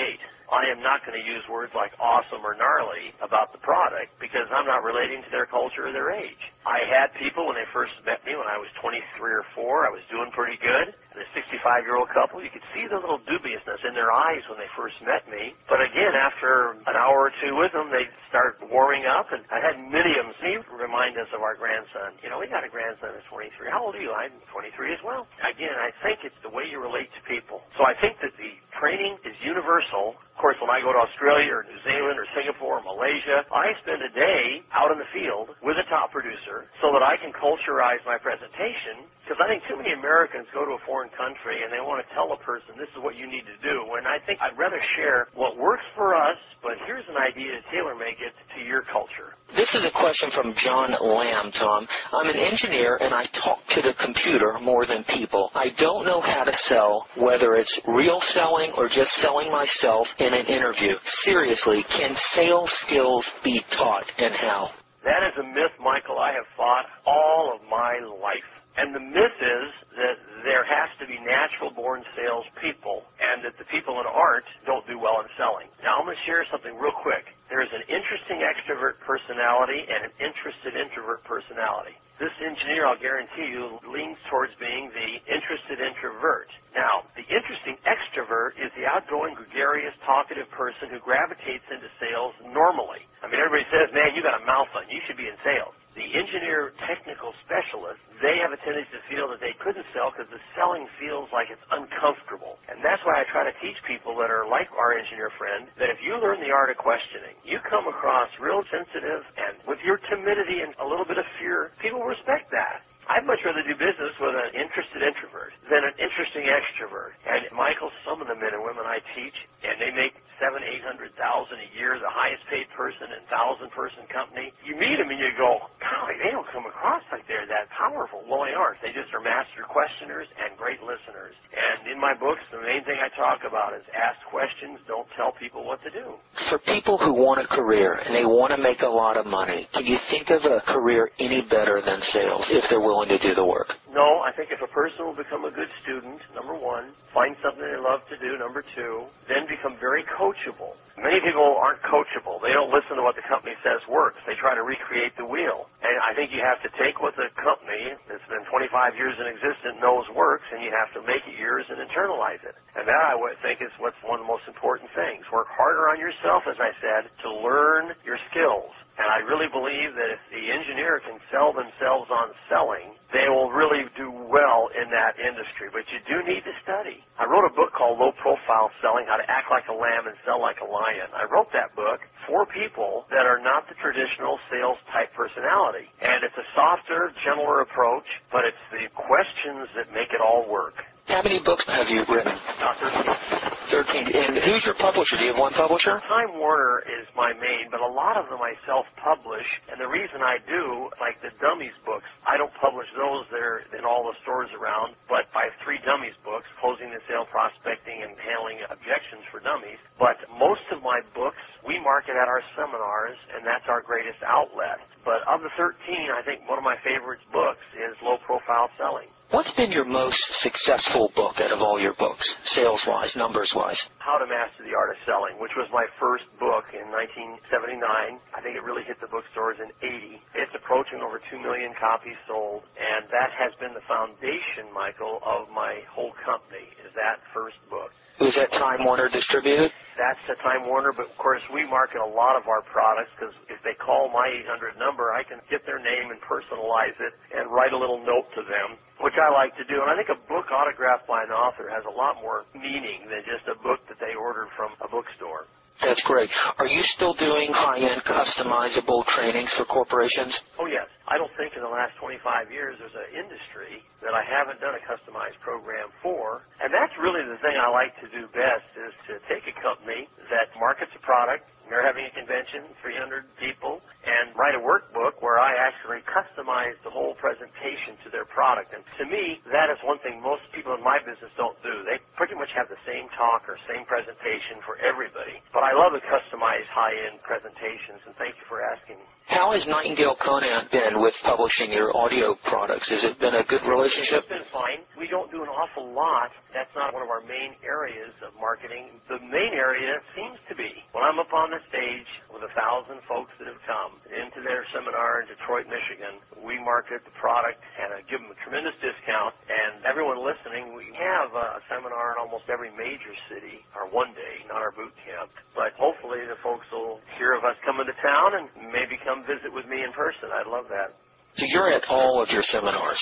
I am not going to use words like awesome or gnarly about the product because I'm not relating to their culture or their age. I had people when they first met me when I was 23 or 4, I was doing pretty good. The 65 year old couple, you could see the little dubiousness in their eyes when they first met me. But again, after an hour or two with them, they start warming up. And I had many of them see, remind us of our grandson. You know, we got a grandson that's 23. How old are you? I'm 23 as well. Again, I think it's the way you relate to people. So I think that the training is universal. Of course, when I go to Australia or New Zealand or Singapore or Malaysia, I spend a day out in the field with a top producer so that I can culturize my presentation because I think too many Americans go to a foreign country and they want to tell a person this is what you need to do. And I think I'd rather share what works for us, but here's an idea to tailor make it to your culture. This is a question from John Lamb, Tom. I'm an engineer and I talk to the computer more than people. I don't know how to sell, whether it's real selling or just selling myself in an interview. Seriously, can sales skills be taught and how? That is a myth, Michael, I have fought all of my life. And the myth is that there has to be natural born salespeople and that the people that aren't don't do well in selling. Now, I'm going to share something real quick. There is an interesting extrovert personality and an interested introvert personality. This engineer, I'll guarantee you, leans towards being the interested introvert. Now, the interesting extrovert is the outgoing, gregarious, talkative person who gravitates into sales normally. I mean, everybody says, man, you got a mouth on, you should be in sales the engineer technical specialist, they have a tendency to feel that they couldn't sell because the selling feels like it's uncomfortable. And that's why I try to teach people that are like our engineer friend that if you learn the art of questioning, you come across real sensitive and with your timidity and a little bit of fear, people respect that. I'd much rather do business with an interested introvert than an interesting extrovert. And Michael, some of the men and women I teach, and they make seven, eight hundred thousand a year, the highest paid person in thousand person company. You meet them and you go, golly, they don't come across like they're that powerful. Well, they aren't. They just are master questioners and great listeners. And in my books, the main thing I talk about is ask questions, don't tell people what to do. For people who want a career and they want to make a lot of money, can you think of a career any better than sales if they're willing to do the work? No, I think if a person will become a good student, number one, find something they love to do, number two, then become very coachable. Many people aren't coachable. They don't listen to what the company says works. They try to recreate the wheel. And I think you have to take what the company that's been 25 years in existence knows works, and you have to make it yours and internalize it. And that I would think is what's one of the most important things. Work harder on yourself, as I said, to learn your skills. And I really believe that if the engineer can sell themselves on selling, they will really do well in that industry, but you do need to study. I wrote a book called Low Profile Selling, How to Act Like a Lamb and Sell Like a Lion. I wrote that book for people that are not the traditional sales type personality. And it's a softer, gentler approach, but it's the questions that make it all work. How many books have you written? Uh, 13. And who's your publisher? Do you have one publisher? Time Warner is my main, but a lot of them I self-publish. And the reason I do, like the Dummies books, I don't publish those. They're in all the stores around. But I have three Dummies books, Closing the Sale, Prospecting, and Handling Objections for Dummies. But most of my books we market at our seminars, and that's our greatest outlet. But of the 13, I think one of my favorite books is Low Profile Selling. What's been your most successful book out of all your books, sales-wise, numbers-wise? How to Master the Art of Selling, which was my first book in 1979. I think it really hit the bookstores in 80. It's approaching over 2 million copies sold, and that has been the foundation, Michael, of my whole company, is that first book. Was that Time Warner distributed? That's the Time Warner, but of course we market a lot of our products because if they call my 800 number, I can get their name and personalize it and write a little note to them, which I like to do. And I think a book autographed by an author has a lot more meaning than just a book that they ordered from a bookstore. That's great. Are you still doing high-end customizable trainings for corporations? Oh, yes. I don't think in the last 25 years there's an industry that I haven't done a customized program for. And that's really the thing I like to do best is to take a company that markets a product, they're having a convention, 300 people, and write a workbook where I actually customize the whole presentation to their product. And to me, that is one thing most people in my business don't do. They pretty much have the same talk or same presentation for everybody. But I love the customized high-end presentations, and thank you for asking. How has Nightingale Conant been with publishing your audio products? Has it been a good relationship? It's been fine. We don't do an awful lot. That's not one of our main areas of marketing. The main area seems to be when I'm up on the stage with a thousand folks that have come into their seminar in Detroit, Michigan. We market the product and I give them a tremendous discount. And everyone listening, we have a seminar in almost every major city, or one day, not our boot camp. But hopefully the folks will hear of us coming to town and maybe come visit with me in person. I'd love that. So you're at all of your seminars.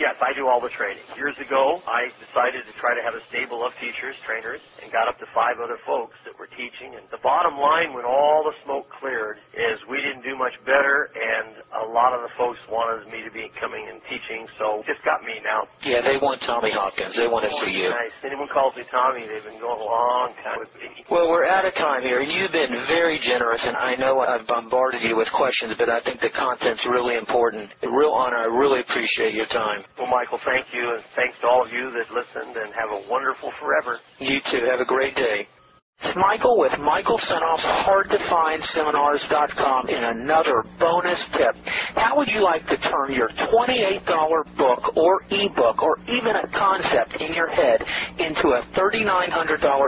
Yes, I do all the training. Years ago, I decided to try to have a stable of teachers, trainers, and got up to five other folks that were teaching. And the bottom line, when all the smoke cleared, is we didn't do much better, and a lot of the folks wanted me to be coming and teaching, so just got me now. Yeah, they want Tommy Hopkins. They want to see you. Nice. Anyone calls me Tommy, they've been going a long time with me. Well, we're out of time here. You've been very generous, and I know I've bombarded you with questions, but I think the content's really important. A real honor. I really appreciate your time. Well, Michael, thank you, and thanks to all of you that listened, and have a wonderful forever. You too. Have a great day. It's Michael with Michael Senoff's HardToFindSeminars.com in another bonus tip. How would you like to turn your $28 book or ebook or even a concept in your head into a $3,900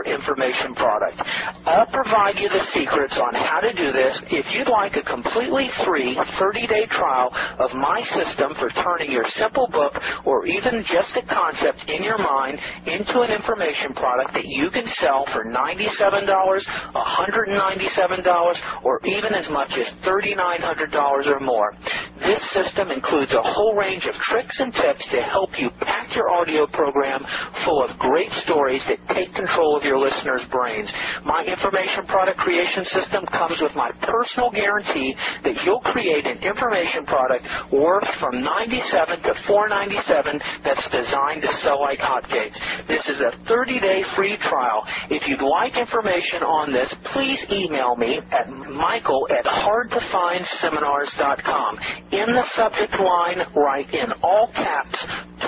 information product? I'll provide you the secrets on how to do this. If you'd like a completely free 30-day trial of my system for turning your simple book or even just a concept in your mind into an information product that you can sell for 97 $197, $197, or even as much as $3,900 or more. This system includes a whole range of tricks and tips to help you pack your audio program full of great stories that take control of your listeners' brains. My information product creation system comes with my personal guarantee that you'll create an information product worth from 97 to 497 that's designed to sell like hotcakes. This is a 30-day free trial. If you'd like information information on this, please email me at michael at hardtofindseminars.com. In the subject line, write in all caps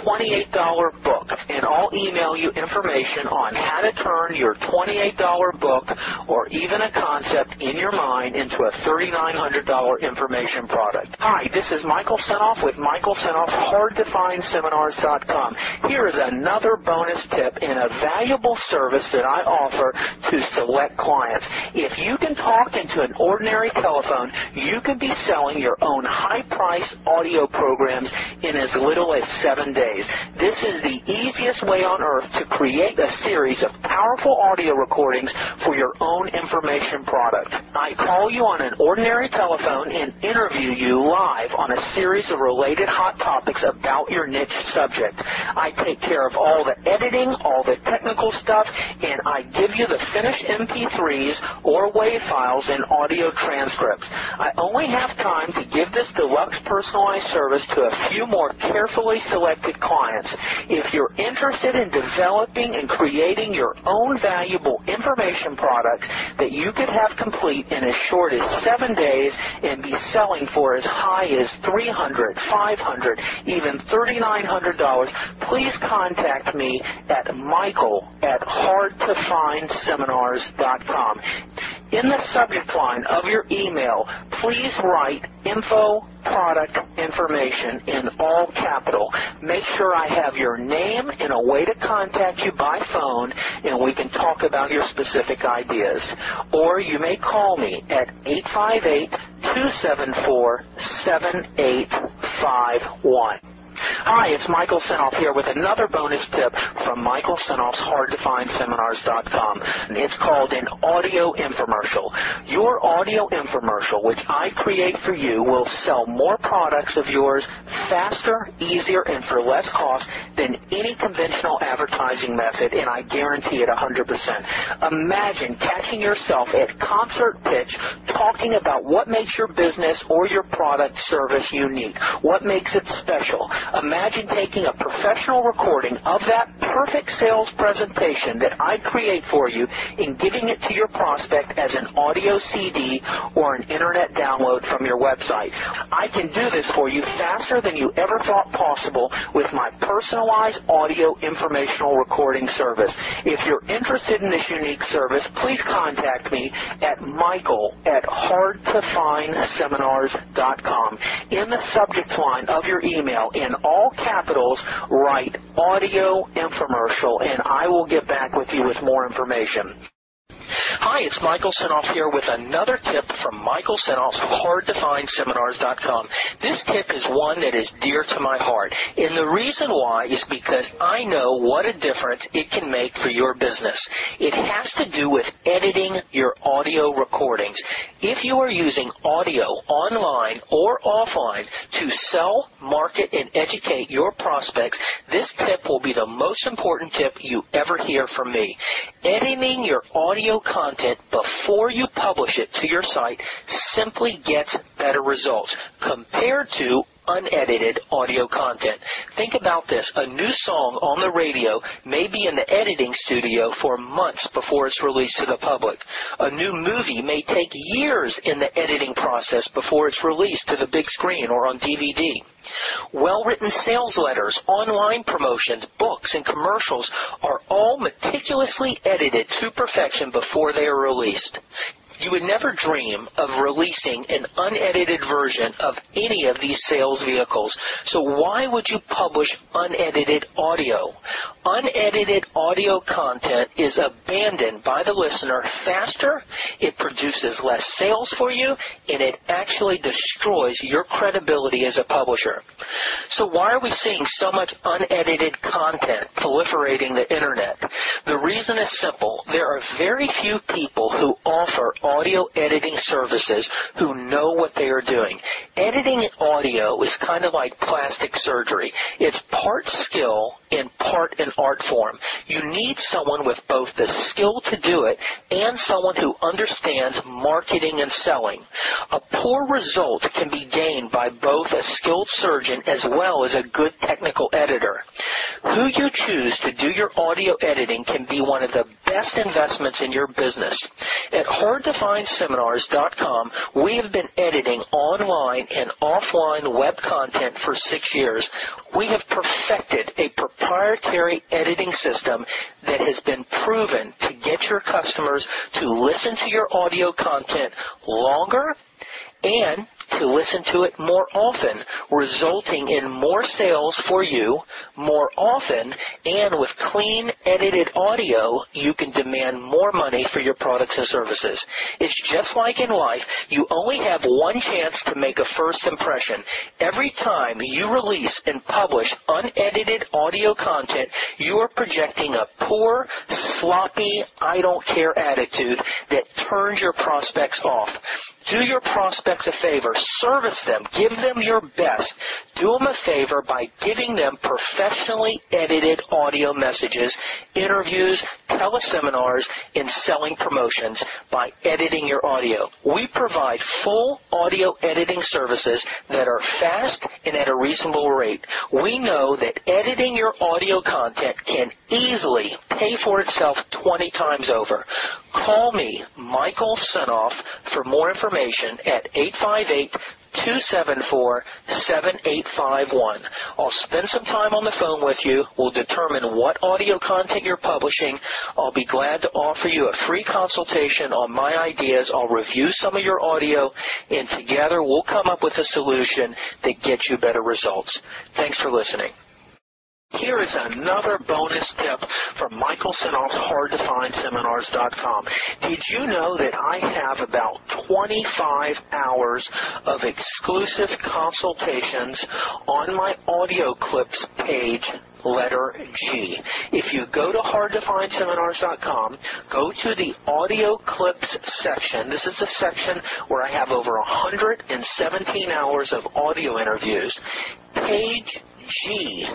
$28 book, and I'll email you information on how to turn your $28 book or even a concept in your mind into a $3,900 information product. Hi, this is Michael Senoff with Michael Senoff, hardtofindseminars.com. Here is another bonus tip and a valuable service that I offer to to select clients. If you can talk into an ordinary telephone, you can be selling your own high-priced audio programs in as little as seven days. days. This is the easiest way on earth to create a series of powerful audio recordings for your own information product. I call you on an ordinary telephone and interview you live on a series of related hot topics about your niche subject. I take care of all the editing, all the technical stuff, and I give you the finished MP3s or WAV files and audio transcripts. I only have time to give this deluxe personalized service to a few more carefully selected clients. If you're interested in developing and creating your own valuable information products that you could have complete in as short as seven days and be selling for as high as $300, $500, even $3,900, please contact me at michael at hardtofindseminars.com. In the subject line of your email, please write info product information in all capital. Make sure I have your name and a way to contact you by phone and we can talk about your specific ideas. Or you may call me at 858 274 7851. Hi, it's Michael Senoff here with another bonus tip from Michael Senoff's HardToFindSeminars.com. It's called an audio infomercial. Your audio infomercial, which I create for you, will sell more products of yours faster, easier, and for less cost than any conventional advertising method, and I guarantee it 100%. Imagine catching yourself at concert pitch talking about what makes your business or your product service unique, what makes it special. Imagine taking a professional recording of that perfect sales presentation that I create for you and giving it to your prospect as an audio CD or an internet download from your website. I can do this for you faster than you ever thought possible with my personalized audio informational recording service. If you're interested in this unique service, please contact me at michael at hardtofindseminars.com. In the subject line of your email, in all capitals, write audio infomercial, and I will get back with you with more information. Hi, it's Michael Senoff here with another tip from Michael Senoff's HardToFindSeminars.com. This tip is one that is dear to my heart, and the reason why is because I know what a difference it can make for your business. It has to do with editing your audio recordings. If you are using audio online or offline to sell, market, and educate your prospects, this tip will be the most important tip you ever hear from me. Editing your audio content before you publish it to your site simply gets better results compared to unedited audio content. Think about this. A new song on the radio may be in the editing studio for months before it's released to the public. A new movie may take years in the editing process before it's released to the big screen or on DVD. Well written sales letters, online promotions, books, and commercials are all meticulously edited to perfection before they are released. You would never dream of releasing an unedited version of any of these sales vehicles. So why would you publish unedited audio? Unedited audio content is abandoned by the listener faster, it produces less sales for you, and it actually destroys your credibility as a publisher. So why are we seeing so much unedited content proliferating the internet? The reason is simple. There are very few people who offer audio editing services who know what they are doing. Editing audio is kind of like plastic surgery. It's part skill and part an art form. You need someone with both the skill to do it and someone who understands marketing and selling. A poor result can be gained by both a skilled surgeon as well as a good technical editor. Who you choose to do your audio editing can be one of the best investments in your business. At hardtofindseminars.com, we have been editing online and offline web content for six years. We have perfected a proprietary editing system that has been proven to get your customers to listen to your audio content longer and to listen to it more often, resulting in more sales for you more often, and with clean, edited audio, you can demand more money for your products and services. It's just like in life, you only have one chance to make a first impression. Every time you release and publish unedited audio content, you are projecting a poor, sloppy, I don't care attitude that turns your prospects off. Do your prospects a favor. Service them. Give them your best. Do them a favor by giving them professionally edited audio messages, interviews, teleseminars, and selling promotions by editing your audio. We provide full audio editing services that are fast and at a reasonable rate. We know that editing your audio content can easily pay for itself 20 times over. Call me, Michael Senoff, for more information at 858 274 7851. I'll spend some time on the phone with you. We'll determine what audio content you're publishing. I'll be glad to offer you a free consultation on my ideas. I'll review some of your audio, and together we'll come up with a solution that gets you better results. Thanks for listening. Here is another bonus tip from Michael Senoff's HardToFindSeminars.com. Did you know that I have about 25 hours of exclusive consultations on my audio clips page letter G. If you go to hardtofindseminars.com, go to the audio clips section. This is a section where I have over 117 hours of audio interviews. Page G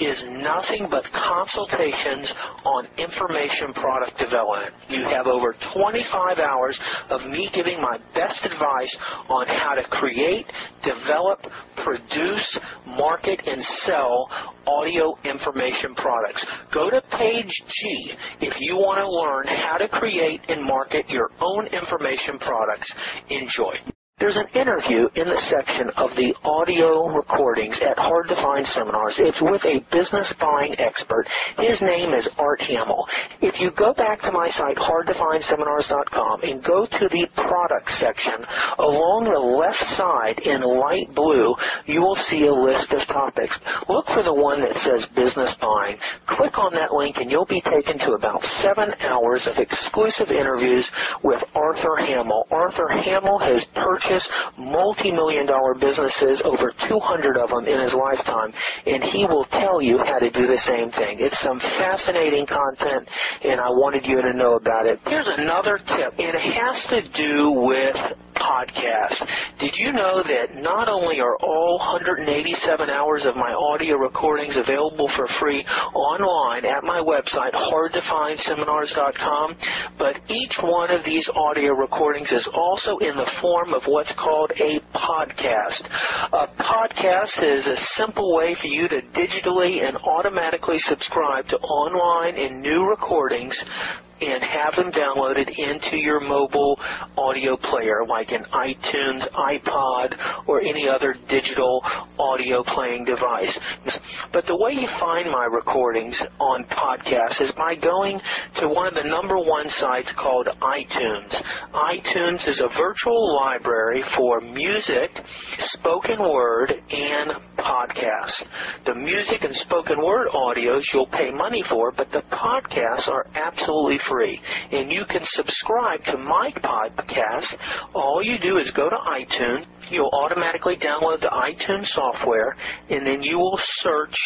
is nothing but consultations on information product development. You have over 25 hours of me giving my best advice on how to create, develop, produce, market, and sell audio information products. Go to page G if you want to learn how to create and market your own information products. Enjoy. There's an interview in the section of the audio recordings at Hard to Find Seminars. It's with a business buying expert. His name is Art Hamill. If you go back to my site, hardtofindseminars.com, and go to the product section, along the left side in light blue, you will see a list of topics. Look for the one that says business buying. Click on that link and you'll be taken to about seven hours of exclusive interviews with Arthur Hamill. Arthur Hamill has purchased multi-million dollar businesses, over 200 of them in his lifetime, and he will tell you how to do the same thing. It's some fascinating content, and I wanted you to know about it. Here's another tip. It has to do with podcasts. Did you know that not only are all 187 hours of my audio recordings available for free online at my website, hardtofindseminars.com, but each one of these audio recordings is also in the form of what's called a podcast. A podcast is a simple way for you to digitally and automatically subscribe to online and new recordings and have them downloaded into your mobile audio player like an iTunes, iPod, or any other digital audio playing device. But the way you find my recordings on podcasts is by going to one of the number one sites called iTunes. iTunes is a virtual library for music, spoken word, and podcasts. The music and spoken word audios you'll pay money for, but the podcasts are absolutely free. And you can subscribe to my podcast. All you do is go to iTunes. You'll automatically download the iTunes software, and then you will search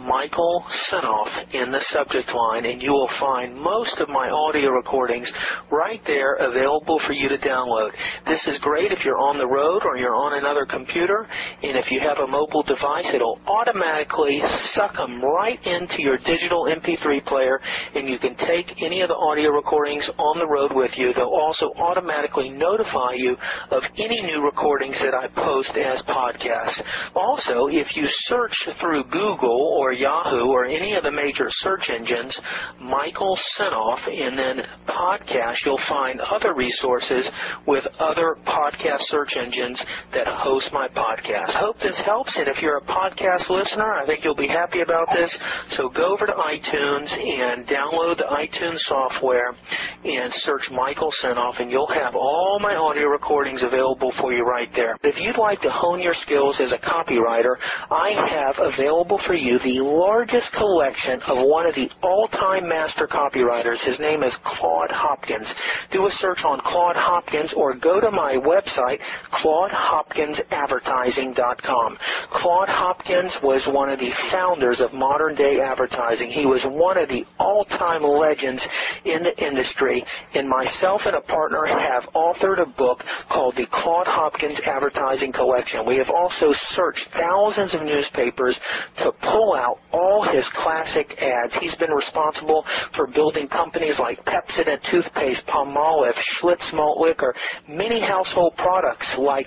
Michael Senoff in the subject line, and you will find most of my audio recordings right there available for you to download. This is great if you're on the road or you're on another computer, and if you have a mobile device, it'll automatically suck them right into your digital MP3 player, and you can take any of the audio recordings on the road with you. They'll also automatically notify you of any new recordings that I post as podcasts. Also, if you search through Google or Yahoo or any of the major search engines, Michael Senoff, and then podcast, you'll find other resources with other podcast search engines that host my podcast. Hope this helps, and if you're you're a podcast listener, I think you'll be happy about this. So go over to iTunes and download the iTunes software and search Michael Senoff, and you'll have all my audio recordings available for you right there. If you'd like to hone your skills as a copywriter, I have available for you the largest collection of one of the all-time master copywriters. His name is Claude Hopkins. Do a search on Claude Hopkins or go to my website, ClaudeHopkinsAdvertising.com. Claude Hopkins was one of the founders of modern day advertising. He was one of the all-time legends in the industry, and myself and a partner have authored a book called the Claude Hopkins Advertising Collection. We have also searched thousands of newspapers to pull out all his classic ads. He's been responsible for building companies like Pepsodent toothpaste, Palmolive, Schlitz malt liquor, many household products like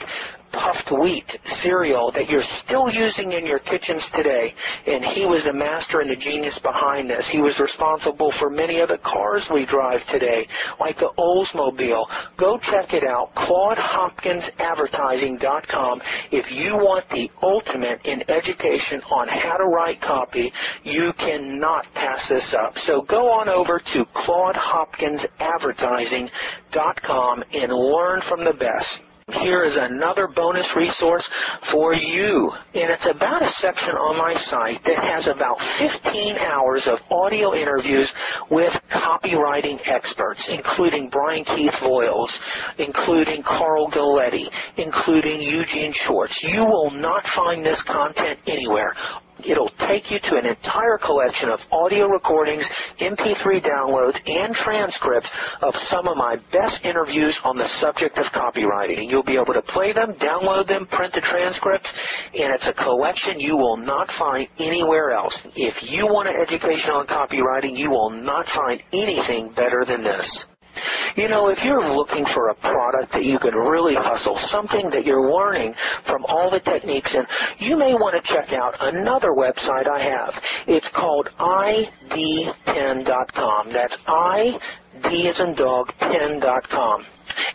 puffed wheat cereal that you're still using in your kitchens today. And he was the master and the genius behind this. He was responsible for many of the cars we drive today, like the Oldsmobile. Go check it out, ClaudeHopkinsAdvertising.com. If you want the ultimate in education on how to write copy, you cannot pass this up. So go on over to ClaudeHopkinsAdvertising.com and learn from the best. Here is another bonus resource for you. And it's about a section on my site that has about 15 hours of audio interviews with copywriting experts, including Brian Keith Voiles, including Carl Galletti, including Eugene Schwartz. You will not find this content anywhere. It'll take you to an entire collection of audio recordings, MP3 downloads, and transcripts of some of my best interviews on the subject of copywriting. And you'll be able to play them, download them, print the transcripts, and it's a collection you will not find anywhere else. If you want an education on copywriting, you will not find anything better than this. You know, if you're looking for a product that you can really hustle, something that you're learning from all the techniques in, you may want to check out another website I have. It's called idpen.com. That's I, D as in dog, pen.com.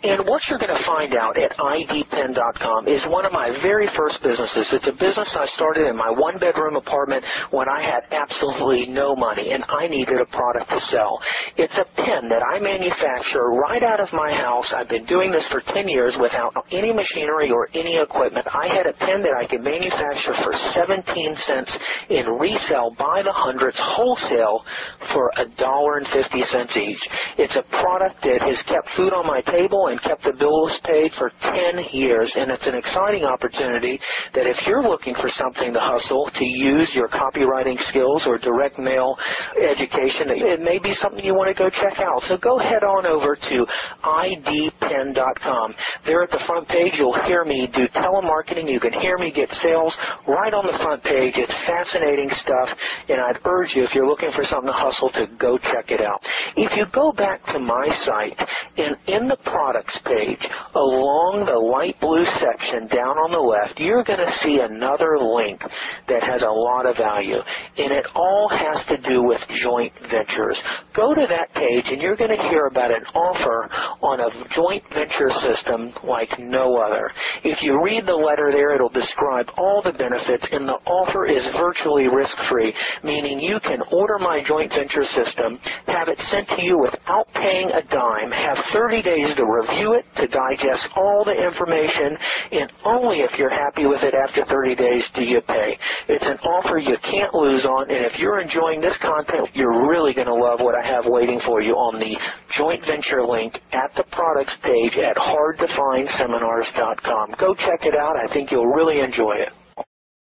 And what you're going to find out at idpen.com is one of my very first businesses. It's a business I started in my one bedroom apartment when I had absolutely no money and I needed a product to sell. It's a pen that I manufacture right out of my house. I've been doing this for 10 years without any machinery or any equipment. I had a pen that I could manufacture for 17 cents and resell by the hundreds wholesale for a dollar and 50 cents each. It's a product that has kept food on my table and kept the bills paid for 10 years. And it's an exciting opportunity that if you're looking for something to hustle, to use your copywriting skills or direct mail education, it may be something you want to go check out. So go head on over to idpen.com. There at the front page, you'll hear me do telemarketing. You can hear me get sales right on the front page. It's fascinating stuff, and I'd urge you, if you're looking for something to hustle, to go check it out. If you go back to my site, and in the products page, along the light blue section down on the left, you're going to see another link that has a lot of value. And it all has to do with joint ventures. Go to that page and you're going to hear about an offer on a joint venture system like no other. If you read the letter there, it'll describe all the benefits and the offer is virtually risk-free, meaning you can order my joint venture system, have it sent to you without paying a dime, have 30 days to review it, to digest all the information, and only if you're happy with it after 30 days do you pay. It's an offer you can't lose on, and if you're enjoying this content, you're really going to love what I have waiting for you on the joint venture link at the products page at hardtofindseminars.com. Go check it out. I think you'll really enjoy it.